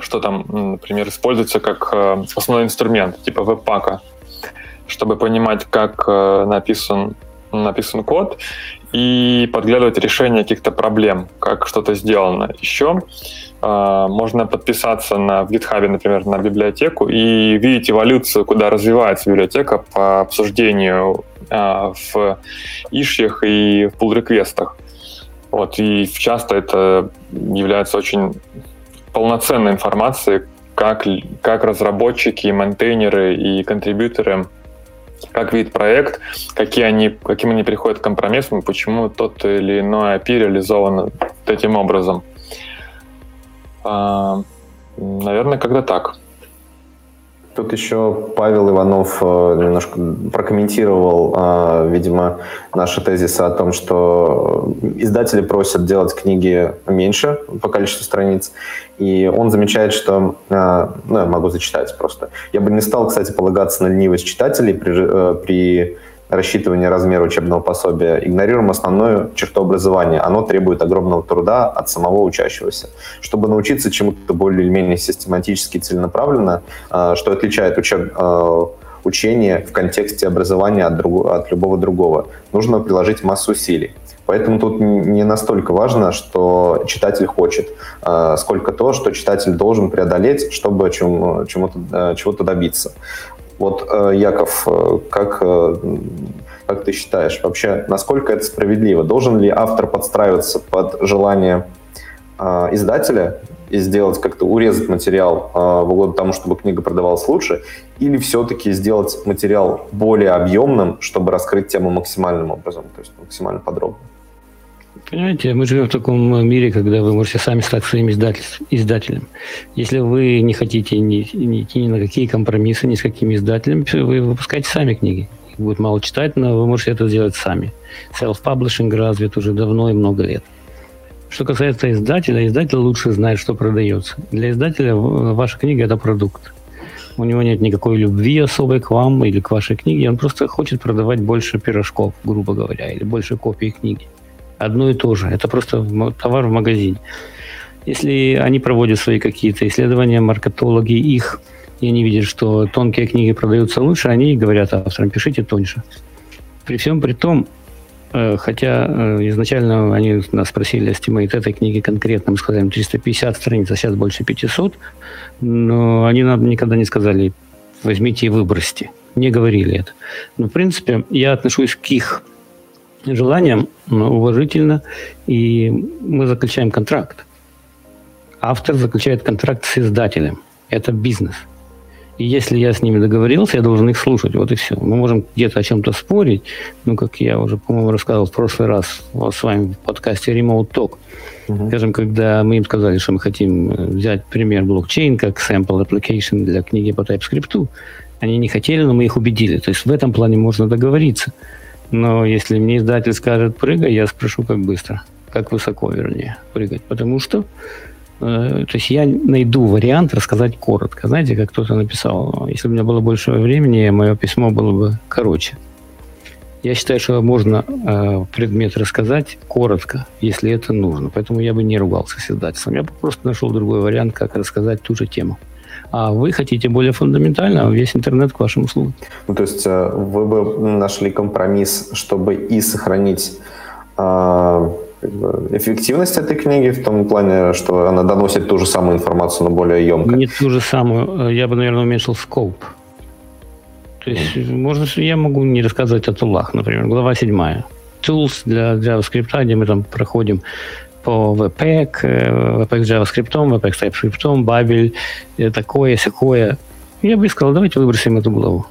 что там, например, используется как э, основной инструмент, типа веб-пака, чтобы понимать, как написан, написан код и подглядывать решение каких-то проблем, как что-то сделано. Еще а, можно подписаться на, в GitHub, например, на библиотеку и видеть эволюцию, куда развивается библиотека по обсуждению в ишьях и в pull-реквестах. Вот, и часто это является очень полноценной информацией, как, как разработчики, монтейнеры и контрибьюторы как видит проект, какие они, каким они приходят к компромиссам, почему тот или иной API реализован таким образом. А, наверное, когда так. Тут еще Павел Иванов э, немножко прокомментировал, э, видимо, наши тезисы о том, что издатели просят делать книги меньше по количеству страниц. И он замечает, что... Э, ну, я могу зачитать просто. Я бы не стал, кстати, полагаться на ленивость читателей при, при рассчитывания размера учебного пособия, игнорируем основную черту образования. Оно требует огромного труда от самого учащегося. Чтобы научиться чему-то более или менее систематически и целенаправленно, а, что отличает учеб... А, учение в контексте образования от, друг... от любого другого, нужно приложить массу усилий. Поэтому тут не настолько важно, что читатель хочет, а, сколько то, что читатель должен преодолеть, чтобы чему-то, чего-то добиться. Вот, э, Яков, э, как, э, как ты считаешь, вообще, насколько это справедливо? Должен ли автор подстраиваться под желание издателя и сделать как-то урезать материал в угоду тому, чтобы книга продавалась лучше, или все-таки сделать материал более объемным, чтобы раскрыть тему максимальным образом, то есть максимально подробно? Понимаете, мы живем в таком мире, когда вы можете сами стать своим издателем. Если вы не хотите ни, ни идти ни на какие компромиссы ни с какими издателями, вы выпускаете сами книги. Их будет мало читать, но вы можете это сделать сами. Self-publishing развит уже давно и много лет. Что касается издателя, издатель лучше знает, что продается. Для издателя ваша книга – это продукт. У него нет никакой любви особой к вам или к вашей книге. Он просто хочет продавать больше пирожков, грубо говоря, или больше копий книги одно и то же. Это просто товар в магазине. Если они проводят свои какие-то исследования, маркетологи их, и они видят, что тонкие книги продаются лучше, они говорят авторам, пишите тоньше. При всем при том, э, хотя э, изначально они нас спросили estimate этой книги конкретно, мы сказали 350 страниц, а сейчас больше 500, но они нам никогда не сказали, возьмите и выбросьте. Не говорили это. Но, в принципе, я отношусь к их желанием уважительно, и мы заключаем контракт. Автор заключает контракт с издателем. Это бизнес. И если я с ними договорился, я должен их слушать. Вот и все. Мы можем где-то о чем-то спорить. Ну, как я уже, по-моему, рассказывал в прошлый раз с вами в подкасте Remote Talk. Uh-huh. Скажем, когда мы им сказали, что мы хотим э, взять пример блокчейн как sample application для книги по TypeScript, они не хотели, но мы их убедили. То есть в этом плане можно договориться. Но если мне издатель скажет прыгай, я спрошу, как быстро, как высоко, вернее, прыгать. Потому что э, то есть я найду вариант рассказать коротко. Знаете, как кто-то написал, если бы у меня было больше времени, мое письмо было бы короче. Я считаю, что можно э, предмет рассказать коротко, если это нужно. Поэтому я бы не ругался с издательством. Я бы просто нашел другой вариант, как рассказать ту же тему а вы хотите более фундаментально, весь интернет к вашим услугам. Ну, то есть э, вы бы нашли компромисс, чтобы и сохранить э, эффективность этой книги в том плане, что она доносит ту же самую информацию, но более емко? Не ту же самую. Э, я бы, наверное, уменьшил скоп. То есть, можно, я могу не рассказывать о тулах, например, глава 7. Tools для JavaScript, где мы там проходим по Webpack, Webpack JavaScript, Webpack TypeScript, Babel, такое, всякое. Я бы сказал, давайте выбросим эту главу.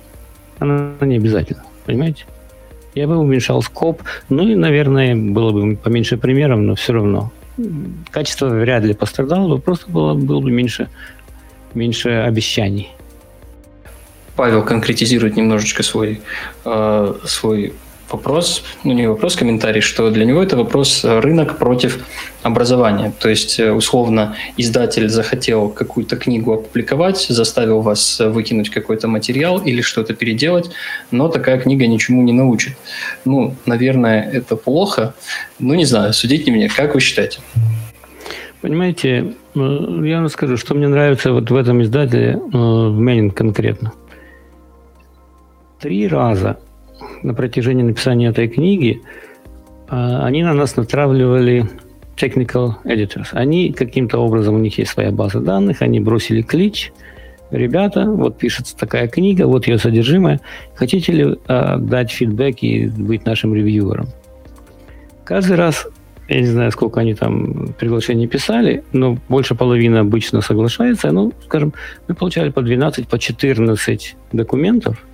Она не обязательно, понимаете? Я бы уменьшал скоп, ну и, наверное, было бы поменьше примеров, но все равно. Качество вряд ли пострадало бы, просто было, было бы меньше, меньше обещаний. Павел конкретизирует немножечко свой, э, свой вопрос, ну не вопрос, комментарий, что для него это вопрос э, рынок против образования. То есть, э, условно, издатель захотел какую-то книгу опубликовать, заставил вас э, выкинуть какой-то материал или что-то переделать, но такая книга ничему не научит. Ну, наверное, это плохо. Ну, не знаю, судите меня. Как вы считаете? Понимаете, я вам скажу, что мне нравится вот в этом издателе, в Менин конкретно. Три раза на протяжении написания этой книги а, они на нас натравливали technical editors. Они каким-то образом, у них есть своя база данных, они бросили клич, ребята, вот пишется такая книга, вот ее содержимое, хотите ли э, дать фидбэк и быть нашим ревьюером? Каждый раз, я не знаю, сколько они там приглашений писали, но больше половины обычно соглашается, ну, скажем, мы получали по 12, по 14 документов,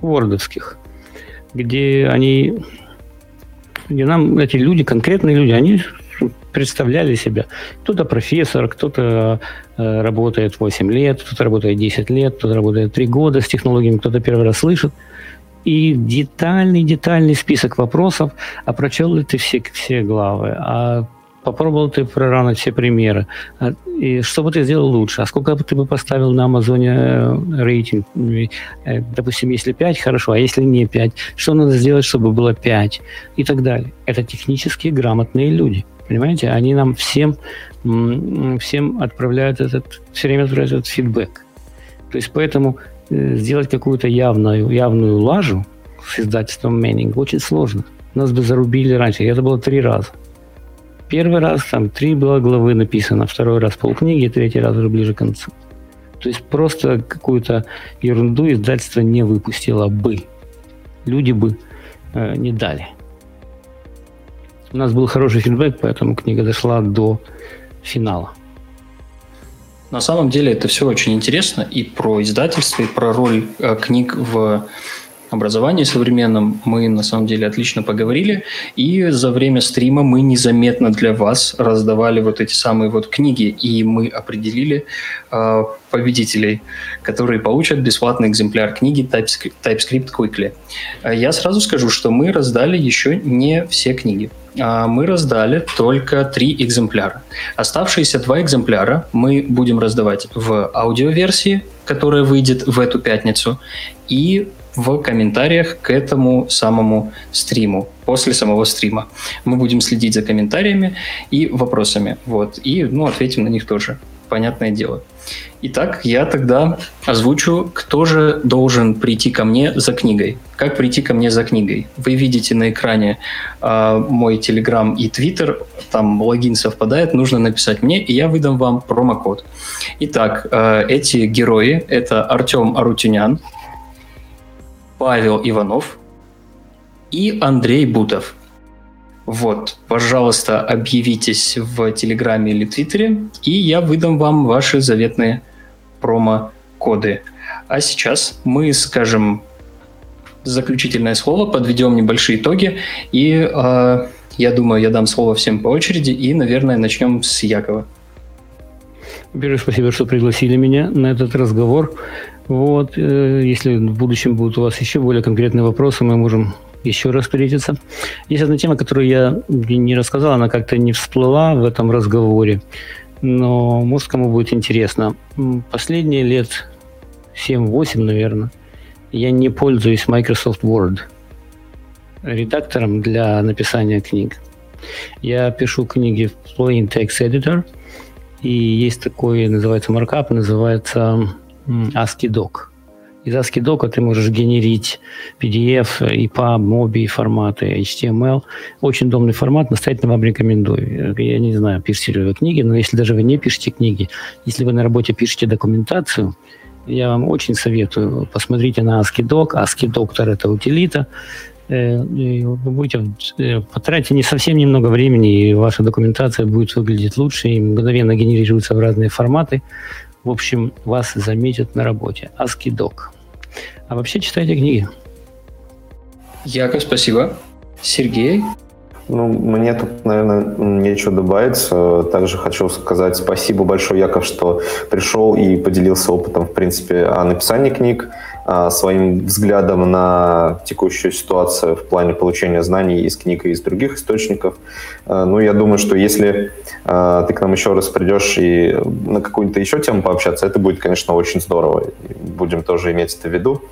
вордовских, где они, где нам эти люди, конкретные люди, они представляли себя. Кто-то профессор, кто-то э, работает 8 лет, кто-то работает 10 лет, кто-то работает 3 года с технологиями, кто-то первый раз слышит. И детальный-детальный список вопросов, а прочел ли ты все, все главы, а попробовал ты проранить все примеры. А, и что бы ты сделал лучше? А сколько бы ты бы поставил на Амазоне э, рейтинг? Э, допустим, если 5, хорошо, а если не 5? Что надо сделать, чтобы было 5? И так далее. Это технически грамотные люди. Понимаете? Они нам всем, всем отправляют этот, все время отправляют этот фидбэк. То есть поэтому э, сделать какую-то явную, явную лажу с издательством Мэннинг очень сложно. Нас бы зарубили раньше. Это было три раза. Первый раз там три было главы написано, второй раз полкниги, третий раз уже ближе к концу. То есть просто какую-то ерунду издательство не выпустило бы. Люди бы э, не дали. У нас был хороший фидбэк, поэтому книга дошла до финала. На самом деле это все очень интересно и про издательство, и про роль э, книг в образовании современном мы на самом деле отлично поговорили. И за время стрима мы незаметно для вас раздавали вот эти самые вот книги, и мы определили э, победителей, которые получат бесплатный экземпляр книги TypeScript, TypeScript Quickly. А я сразу скажу, что мы раздали еще не все книги. А, мы раздали только три экземпляра. Оставшиеся два экземпляра мы будем раздавать в аудиоверсии, которая выйдет в эту пятницу, и в комментариях к этому самому стриму, после самого стрима. Мы будем следить за комментариями и вопросами, вот, и, ну, ответим на них тоже, понятное дело. Итак, я тогда озвучу, кто же должен прийти ко мне за книгой. Как прийти ко мне за книгой? Вы видите на экране э, мой Телеграм и Твиттер, там логин совпадает, нужно написать мне, и я выдам вам промокод. Итак, э, эти герои – это Артем Арутюнян, Павел Иванов и Андрей Бутов. Вот, пожалуйста, объявитесь в Телеграме или Твиттере, и я выдам вам ваши заветные промо-коды. А сейчас мы скажем заключительное слово, подведем небольшие итоги, и э, я думаю, я дам слово всем по очереди, и, наверное, начнем с Якова. Во-первых, спасибо, что пригласили меня на этот разговор. Вот, э, если в будущем будут у вас еще более конкретные вопросы, мы можем еще раз встретиться. Есть одна тема, которую я не рассказал, она как-то не всплыла в этом разговоре, но может кому будет интересно. Последние лет 7-8, наверное, я не пользуюсь Microsoft Word редактором для написания книг. Я пишу книги в Plain Text Editor, и есть такой, называется маркап, называется ASCII-doc. Из ASCII-дока ты можешь генерить PDF, EPUB, MOBI форматы, HTML. Очень удобный формат, настоятельно вам рекомендую. Я не знаю, пишете ли вы книги, но если даже вы не пишете книги, если вы на работе пишете документацию, я вам очень советую. Посмотрите на ASCII-Doc. ASCII-Доктор – это утилита. Э, вы будете э, потратите не совсем немного времени, и ваша документация будет выглядеть лучше и мгновенно генерируется в разные форматы. В общем, вас заметят на работе. ASCII-Doc. А вообще читайте книги. Яков, спасибо. Сергей? Ну, мне тут, наверное, нечего добавить. Также хочу сказать спасибо большое, Яков, что пришел и поделился опытом, в принципе, о написании книг, своим взглядом на текущую ситуацию в плане получения знаний из книг и из других источников. Ну, я думаю, что если ты к нам еще раз придешь и на какую-то еще тему пообщаться, это будет, конечно, очень здорово. Будем тоже иметь это в виду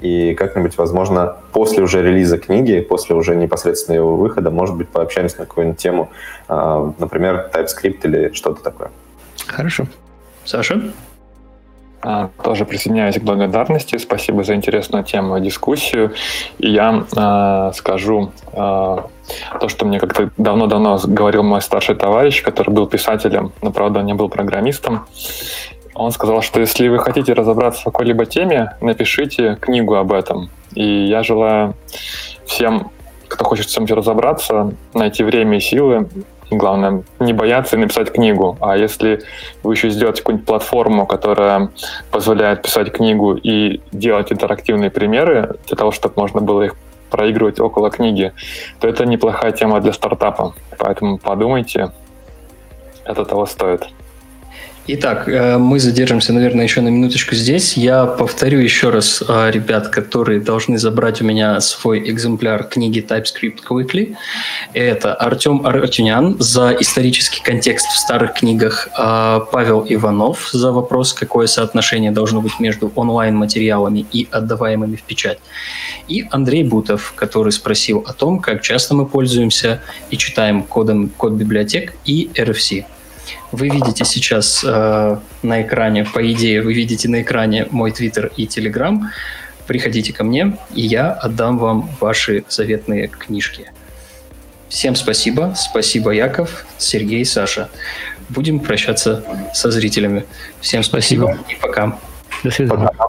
и как-нибудь, возможно, после уже релиза книги, после уже непосредственно его выхода, может быть, пообщаемся на какую-нибудь тему, а, например, TypeScript или что-то такое. Хорошо. Саша? А, тоже присоединяюсь к благодарности. Спасибо за интересную тему и дискуссию. И я э, скажу э, то, что мне как-то давно-давно говорил мой старший товарищ, который был писателем, но, правда, не был программистом. Он сказал, что если вы хотите разобраться в какой-либо теме, напишите книгу об этом. И я желаю всем, кто хочет в чем-то разобраться, найти время и силы, главное, не бояться и написать книгу. А если вы еще сделаете какую-нибудь платформу, которая позволяет писать книгу и делать интерактивные примеры для того, чтобы можно было их проигрывать около книги, то это неплохая тема для стартапа. Поэтому подумайте, это того стоит. Итак, э, мы задержимся, наверное, еще на минуточку здесь. Я повторю еще раз э, ребят, которые должны забрать у меня свой экземпляр книги TypeScript Quickly. Это Артем Артюнян за исторический контекст в старых книгах, э, Павел Иванов за вопрос, какое соотношение должно быть между онлайн-материалами и отдаваемыми в печать. И Андрей Бутов, который спросил о том, как часто мы пользуемся и читаем кодом, код библиотек и RFC. Вы видите сейчас э, на экране, по идее, вы видите на экране мой твиттер и телеграм. Приходите ко мне, и я отдам вам ваши заветные книжки. Всем спасибо. Спасибо, Яков, Сергей, Саша. Будем прощаться со зрителями. Всем спасибо, спасибо. и пока. До свидания. Пока.